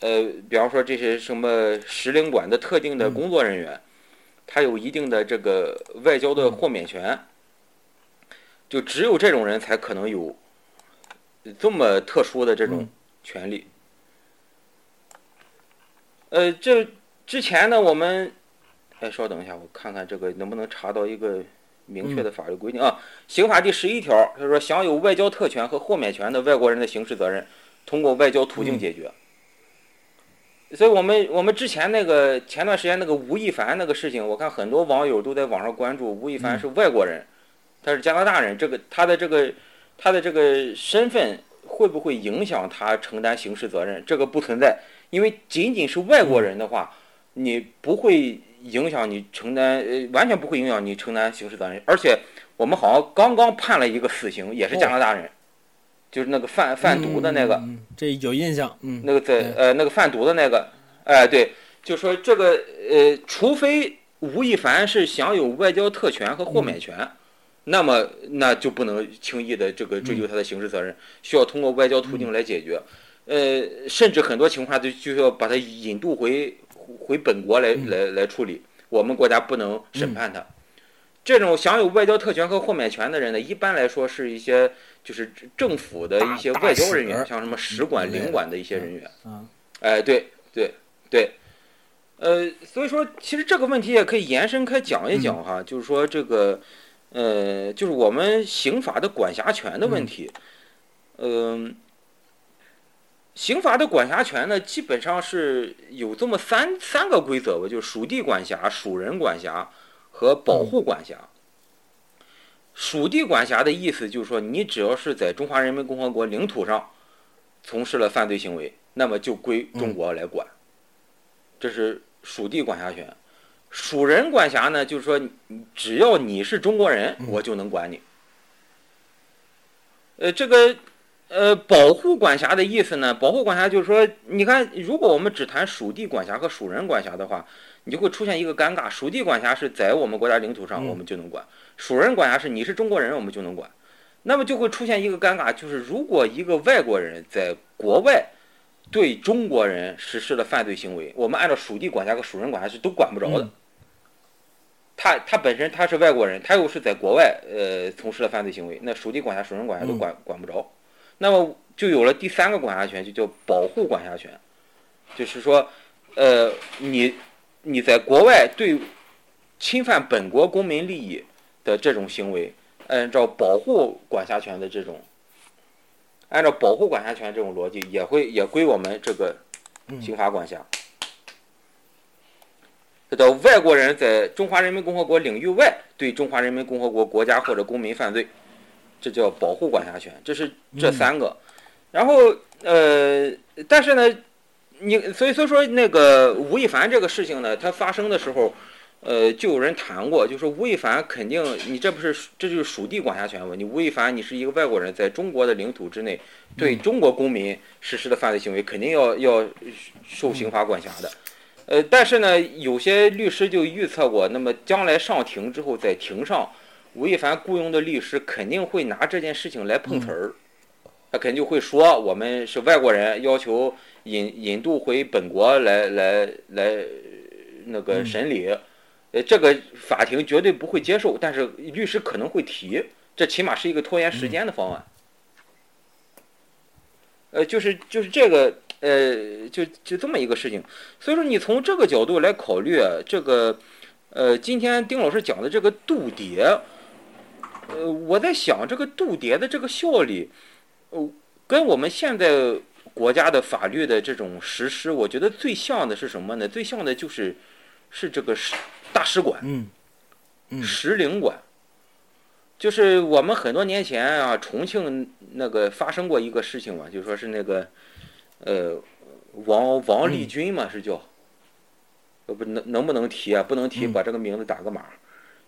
呃，比方说这些什么使领馆的特定的工作人员，他有一定的这个外交的豁免权，就只有这种人才可能有。这么特殊的这种权利，呃，这之前呢，我们，哎，稍等一下，我看看这个能不能查到一个明确的法律规定。啊？刑法第十一条，他说，享有外交特权和豁免权的外国人的刑事责任，通过外交途径解决。所以我们我们之前那个前段时间那个吴亦凡那个事情，我看很多网友都在网上关注，吴亦凡是外国人，他是加拿大人，这个他的这个他的这个身份会不会影响他承担刑事责任？这个不存在，因为仅仅是外国人的话，你不会影响你承担，呃，完全不会影响你承担刑事责任。而且我们好像刚刚判了一个死刑，也是加拿大人，就是那个贩贩毒的那个。这有印象，嗯，那个在呃那个贩毒的那个，哎、对，就说这个呃，除非吴亦凡是享有外交特权和豁免权，那么那就不能轻易的这个追究他的刑事责任，需要通过外交途径来解决。呃，甚至很多情况就就要把他引渡回回本国来来来处理，我们国家不能审判他。这种享有外交特权和豁免权的人呢，一般来说是一些就是政府的一些外交人员，像什么使馆、领馆的一些人员。啊，哎，对对对，呃，所以说其实这个问题也可以延伸开讲一讲哈，就是说这个，呃，就是我们刑法的管辖权的问题，嗯、刑法的管辖权呢，基本上是有这么三三个规则吧，就是属地管辖、属人管辖和保护管辖。属地管辖的意思就是说，你只要是在中华人民共和国领土上从事了犯罪行为，那么就归中国来管，这是属地管辖权。属人管辖呢，就是说，只要你是中国人，我就能管你。呃，这个呃，保护管辖的意思呢，保护管辖就是说，你看，如果我们只谈属地管辖和属人管辖的话，你就会出现一个尴尬：属地管辖是在我们国家领土上，嗯我们就能管；属人管辖是你是中国人，我们就能管。那么就会出现一个尴尬，就是如果一个外国人在国外对中国人实施了犯罪行为，我们按照属地管辖和属人管辖是都管不着的。嗯他他本身他是外国人，他又是在国外呃从事了犯罪行为，那属地管辖、属人管辖都管、管不着。那么就有了第三个管辖权，就叫保护管辖权，就是说，呃，你你在国外对侵犯本国公民利益的这种行为，按照保护管辖权的这种，按照保护管辖权这种逻辑，也会也归我们这个刑法管辖。这叫外国人在中华人民共和国领域外对中华人民共和国国家或者公民犯罪，这叫保护管辖权。这是这三个。然后呃，但是呢，你所以所以说那个吴亦凡这个事情呢，它发生的时候，呃，就有人谈过，就说吴亦凡肯定你这不是这就是属地管辖权问题。吴亦凡你是一个外国人，在中国的领土之内对中国公民实施的犯罪行为，肯定要要受刑法管辖的。呃，但是呢，有些律师就预测过，那么将来上庭之后，在庭上，吴亦凡雇佣的律师肯定会拿这件事情来碰瓷儿，他肯定就会说我们是外国人，要求引引渡回本国来来来那个审理，呃，这个法庭绝对不会接受，但是律师可能会提，这起码是一个拖延时间的方案。呃，就是就是这个。呃，就就这么一个事情，所以说你从这个角度来考虑啊，这个，呃，今天丁老师讲的这个渡牒，呃，我在想这个渡牒的这个效力，呃，跟我们现在国家的法律的这种实施，我觉得最像的是什么呢？最像的就是是这个使大使馆，嗯嗯使领馆。就是我们很多年前啊，重庆那个发生过一个事情嘛，就说是那个。呃，王王立军嘛是叫，呃不能能不能提啊？不能提，把这个名字打个码。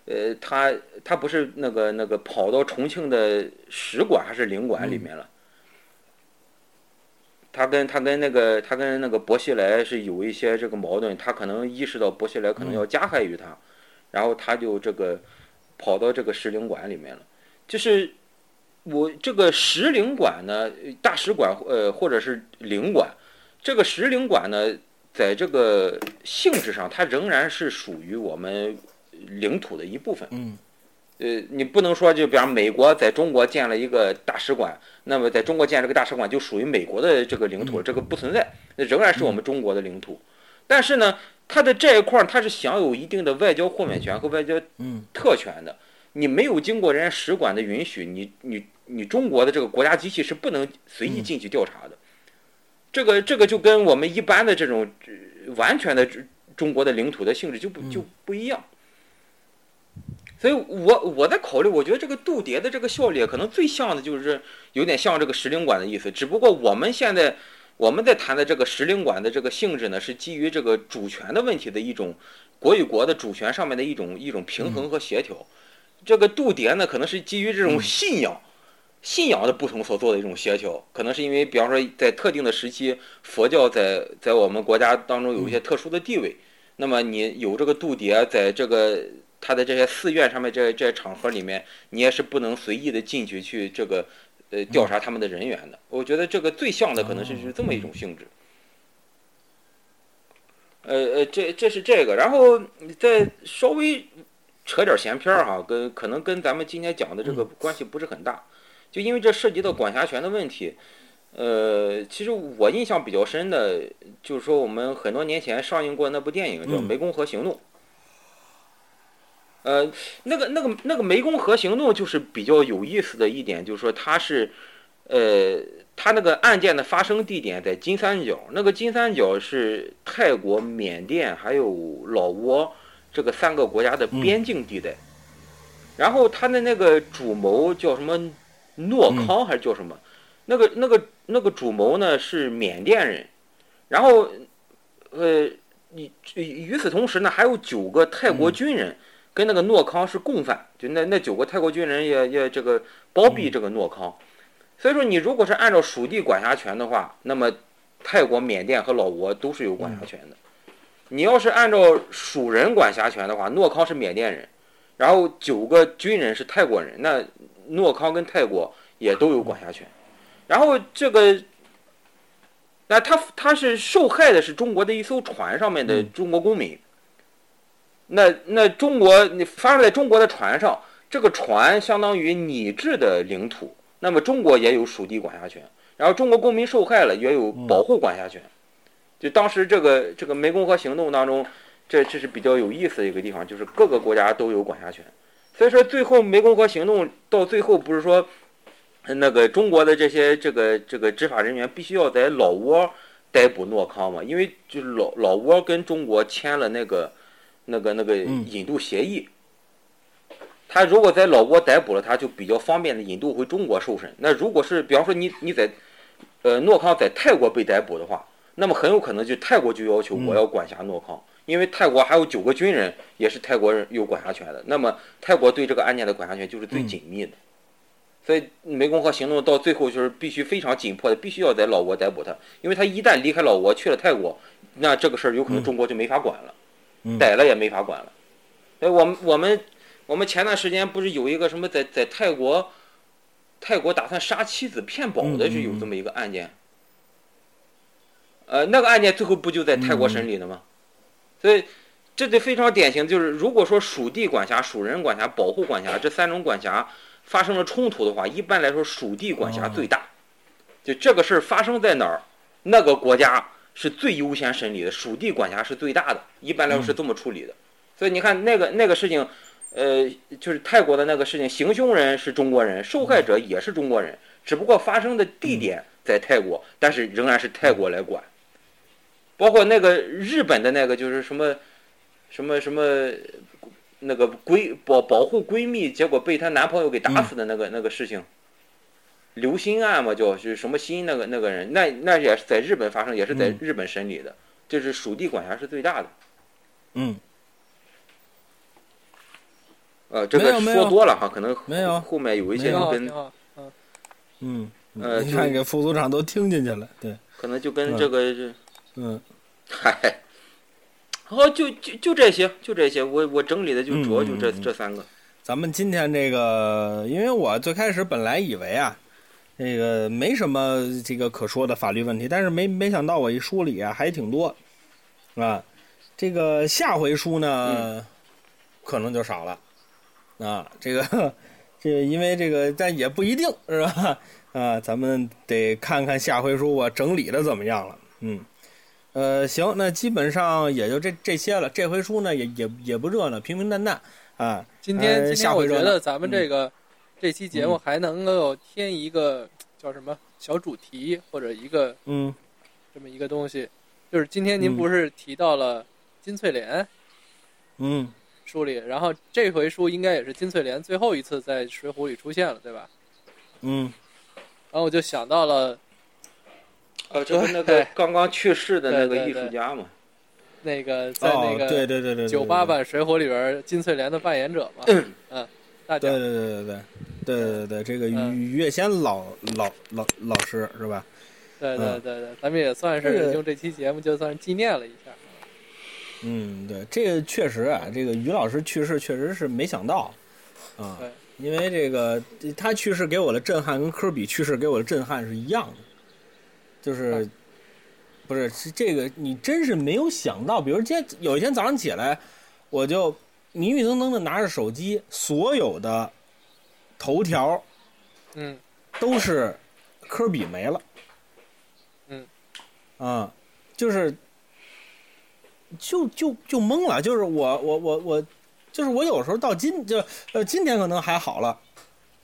呃，他他不是那个那个跑到重庆的使馆还是领馆里面了？他跟他跟那个他跟那个薄熙来是有一些这个矛盾，他可能意识到薄熙来可能要加害于他，然后他就这个跑到这个使领馆里面了，就是。我这个使领馆呢，大使馆呃，或者是领馆，这个使领馆呢，在这个性质上，它仍然是属于我们领土的一部分。嗯，呃，你不能说就比方美国在中国建了一个大使馆，那么在中国建这个大使馆就属于美国的这个领土，这个不存在，那仍然是我们中国的领土。但是呢，它的这一块儿它是享有一定的外交豁免权和外交特权的。你没有经过人家使馆的允许，你你你中国的这个国家机器是不能随意进去调查的。这个这个就跟我们一般的这种呃完全的中中国的领土的性质就不就不一样。所以我我在考虑，我觉得这个渡牒的这个效力可能最像的就是有点像这个使领馆的意思，只不过我们现在我们在谈的这个使领馆的这个性质呢，是基于这个主权的问题的一种国与国的主权上面的一种一种平衡和协调。这个渡牒呢，可能是基于这种信仰。信仰的不同所做的一种协调，可能是因为，比方说在特定的时期，佛教在在我们国家当中有一些特殊的地位，那么你有这个度牒，在这个他的这些寺院上面这这些场合里面，你也是不能随意的进去去这个呃调查他们的人员的。我觉得这个最像的可能是是这么一种性质。呃呃，这这是这个，然后再稍微扯点闲篇儿哈，跟可能跟咱们今天讲的这个关系不是很大。就因为这涉及到管辖权的问题，呃，其实我印象比较深的，就是说我们很多年前上映过那部电影叫《湄公河行动》。呃，那个、那个、那个湄公河行动就是比较有意思的一点，就是说它是，呃，它那个案件的发生地点在金三角，那个金三角是泰国、缅甸还有老挝这个三个国家的边境地带，然后他的那个主谋叫什么？诺康还是叫什么？那个、那个、那个主谋呢是缅甸人，然后，呃，与与此同时呢，还有九个泰国军人跟那个诺康是共犯，就那那九个泰国军人也也这个包庇这个诺康，所以说你如果是按照属地管辖权的话，那么泰国、缅甸和老挝都是有管辖权的。你要是按照属人管辖权的话，诺康是缅甸人，然后九个军人是泰国人，那。诺康跟泰国也都有管辖权，然后这个，那他他是受害的是中国的一艘船上面的中国公民，那那中国你发生在中国的船上，这个船相当于拟制的领土，那么中国也有属地管辖权，然后中国公民受害了也有保护管辖权，就当时这个这个湄公河行动当中，这这是比较有意思的一个地方，就是各个国家都有管辖权。所以说，最后湄公河行动到最后不是说，那个中国的这些这个这个执法人员必须要在老挝逮捕诺康嘛？因为就是老老挝跟中国签了那个那个那个引渡协议，他如果在老挝逮捕了他，就比较方便的引渡回中国受审。那如果是比方说你你在呃诺康在泰国被逮捕的话，那么很有可能就泰国就要求我要管辖诺康。因为泰国还有九个军人，也是泰国人有管辖权的。那么泰国对这个案件的管辖权就是最紧密的，所以湄公河行动到最后就是必须非常紧迫的，必须要在老挝逮捕他。因为他一旦离开老挝去了泰国，那这个事儿有可能中国就没法管了，逮了也没法管了。哎，我们我们我们前段时间不是有一个什么在在泰国，泰国打算杀妻子骗保的，是有这么一个案件。呃，那个案件最后不就在泰国审理的吗？所以，这就非常典型，就是如果说属地管辖、属人管辖、保护管辖这三种管辖发生了冲突的话，一般来说属地管辖最大。就这个事儿发生在哪儿，那个国家是最优先审理的，属地管辖是最大的。一般来说是这么处理的。所以你看那个那个事情，呃，就是泰国的那个事情，行凶人是中国人，受害者也是中国人，只不过发生的地点在泰国，但是仍然是泰国来管。包括那个日本的那个就是什么，什么什么，那个闺保保护闺蜜，结果被她男朋友给打死的那个那个事情，刘鑫案嘛，叫是什么鑫那个那个人，那那也是在日本发生，也是在日本审理的，就是属地管辖是最大的。嗯。呃，这个说多了哈，可能没有。后面有一些跟嗯。呃，你看给副组长都听进去了，对，可能就跟这个这。嗯，嗨，好，就就就这些，就这些。我我整理的就主要就这这三个。咱们今天这个，因为我最开始本来以为啊，这个没什么这个可说的法律问题，但是没没想到我一梳理啊，还挺多，啊，这个下回书呢，可能就少了，啊，这个这因为这个，但也不一定是吧？啊，咱们得看看下回书我整理的怎么样了，嗯。呃，行，那基本上也就这这些了。这回书呢，也也也不热闹，平平淡淡啊。今天今天我觉得咱们这嗯个这期节目还能够添一个叫什么小主题，或者一个嗯这么一个东西。就是今天您嗯不是提到了金翠莲嗯，书里，然后这回书应该也是金翠莲最后一次在《水浒》里出现了，对吧？嗯，然后我就想到了呃，就是那个刚刚去世的那个艺术家嘛，那个在哦那，个对对对对，九八版《水浒》里边金翠莲的扮演者嘛，嗯，大家，对对对对对。对对对，这个嗯。于月仙老老老老师是吧？对对嗯。对对，咱们也算是用这期节目就算是纪念了一下。嗯，对，这个确实啊，这个于老师去世确实是没想到啊，因为这个他去世给我的震撼跟科比去世给我的震撼是一样的，就是嗯不是是这个你真是没有想到，比如今天有一天早上起来，我就迷迷瞪瞪的拿着手机，所有的头条嗯。都是科比没了。嗯，啊，就是就就就懵了，就是我我我我，就是我有时候到今就呃今天可能还好了，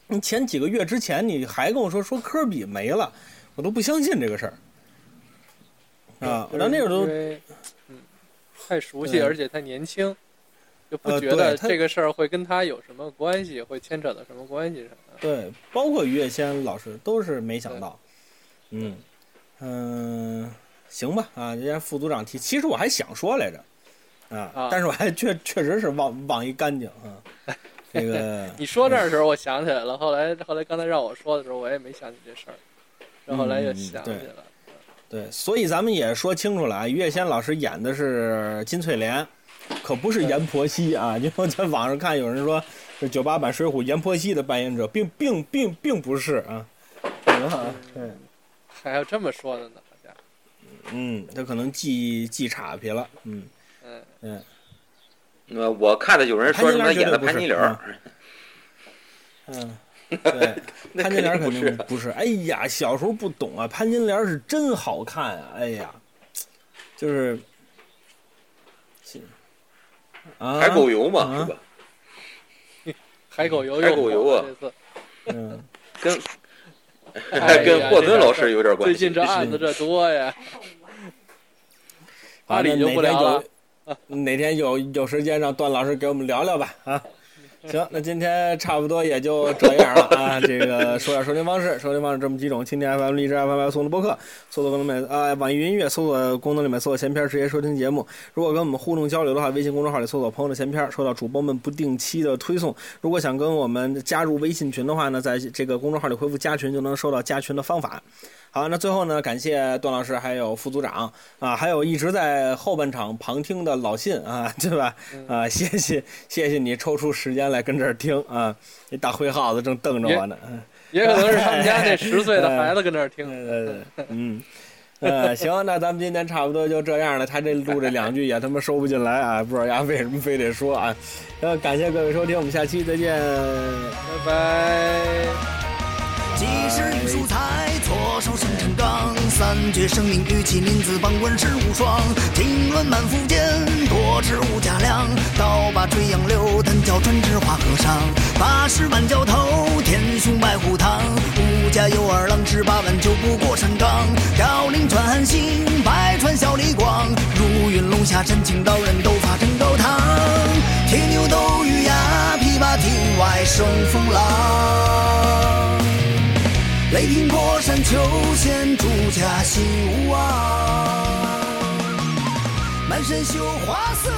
你前几个月之前你还跟我说说科比没了，我都不相信这个事儿。啊，我到那会儿都嗯太熟悉，而且太年轻，就不呃觉得这个事儿会跟他有什么关系，会牵扯到什么关系什么的。对，包括于月仙老师都是没想到。嗯嗯，行吧啊，人家副组长提，其实我还想说来着，啊，啊但是我还确确实是忘忘一干净啊。[LAUGHS] 这个你说这儿的时候，我想起来了。后来后来刚才让我说的时候，我也没想起这事儿，然后后来又想起来了。对，所以咱们也说清楚了啊，于月仙老师演的是金翠莲，可不是阎婆惜啊。因为我在网上看有人说是九八版《水浒》阎婆惜的扮演者，并并并并不是啊。对，还有这么说的呢，好像。嗯，他可能记记岔劈了，嗯嗯，嗯。那，我看的有人说什么演的潘金莲儿，嗯，对，[LAUGHS] 潘金莲肯肯定不是。哎呀，小时候不懂啊，潘金莲是真好看啊！哎呀，就是，啊，海狗油嘛，啊是吧？海狗油海狗油啊嗯，跟哎 [LAUGHS] 跟霍尊老师有点关系。最近这案子这多呀，阿里就那哪天不聊了有哪天有有时间让段老师给我们聊聊吧啊。行，那今天差不多也就这样了啊。这个说点收听方式，收听方式这么几种：蜻蜓 FM、荔枝 FM、送的播客、搜索功能里啊，网易云音乐搜索功能里面搜索闲篇直接收听节目。如果跟我们互动交流的话，微信公众号里搜索“朋友的闲篇”，收到主播们不定期的推送。如果想跟我们加入微信群的话呢，在这个公众号里回复“加群”就能收到加群的方法。好，那最后呢，感谢段老师还有副组长啊，还有一直在后半场旁听的老信啊，对吧？啊，谢谢谢谢你抽出时间来跟这儿听啊，那大灰耗子正瞪着我呢。嗯也可能是他们家那十岁的 [LAUGHS] 孩子跟这儿听。呃，嗯。呃，行，那咱们今天差不多就这样了。他这录这两句也他妈收不进来啊，不知道丫为什么非得说啊。呃，感谢各位收听，我们下期再见。拜拜。及时雨蔬菜，左手生辰纲，三绝生命玉器名字榜文世无双。经纶满腹间，多知无价量。刀把垂杨柳，单脚专治花和尚。八十万教头，天雄白虎堂。五家有二郎，十八万就不过山岗。飘零传韩信，百川小李广。如云龙下山，青岛人斗法争高堂。铁牛斗玉牙，琵琶亭外生风浪。雷霆破山求仙，朱家兴无望。满身绣花色，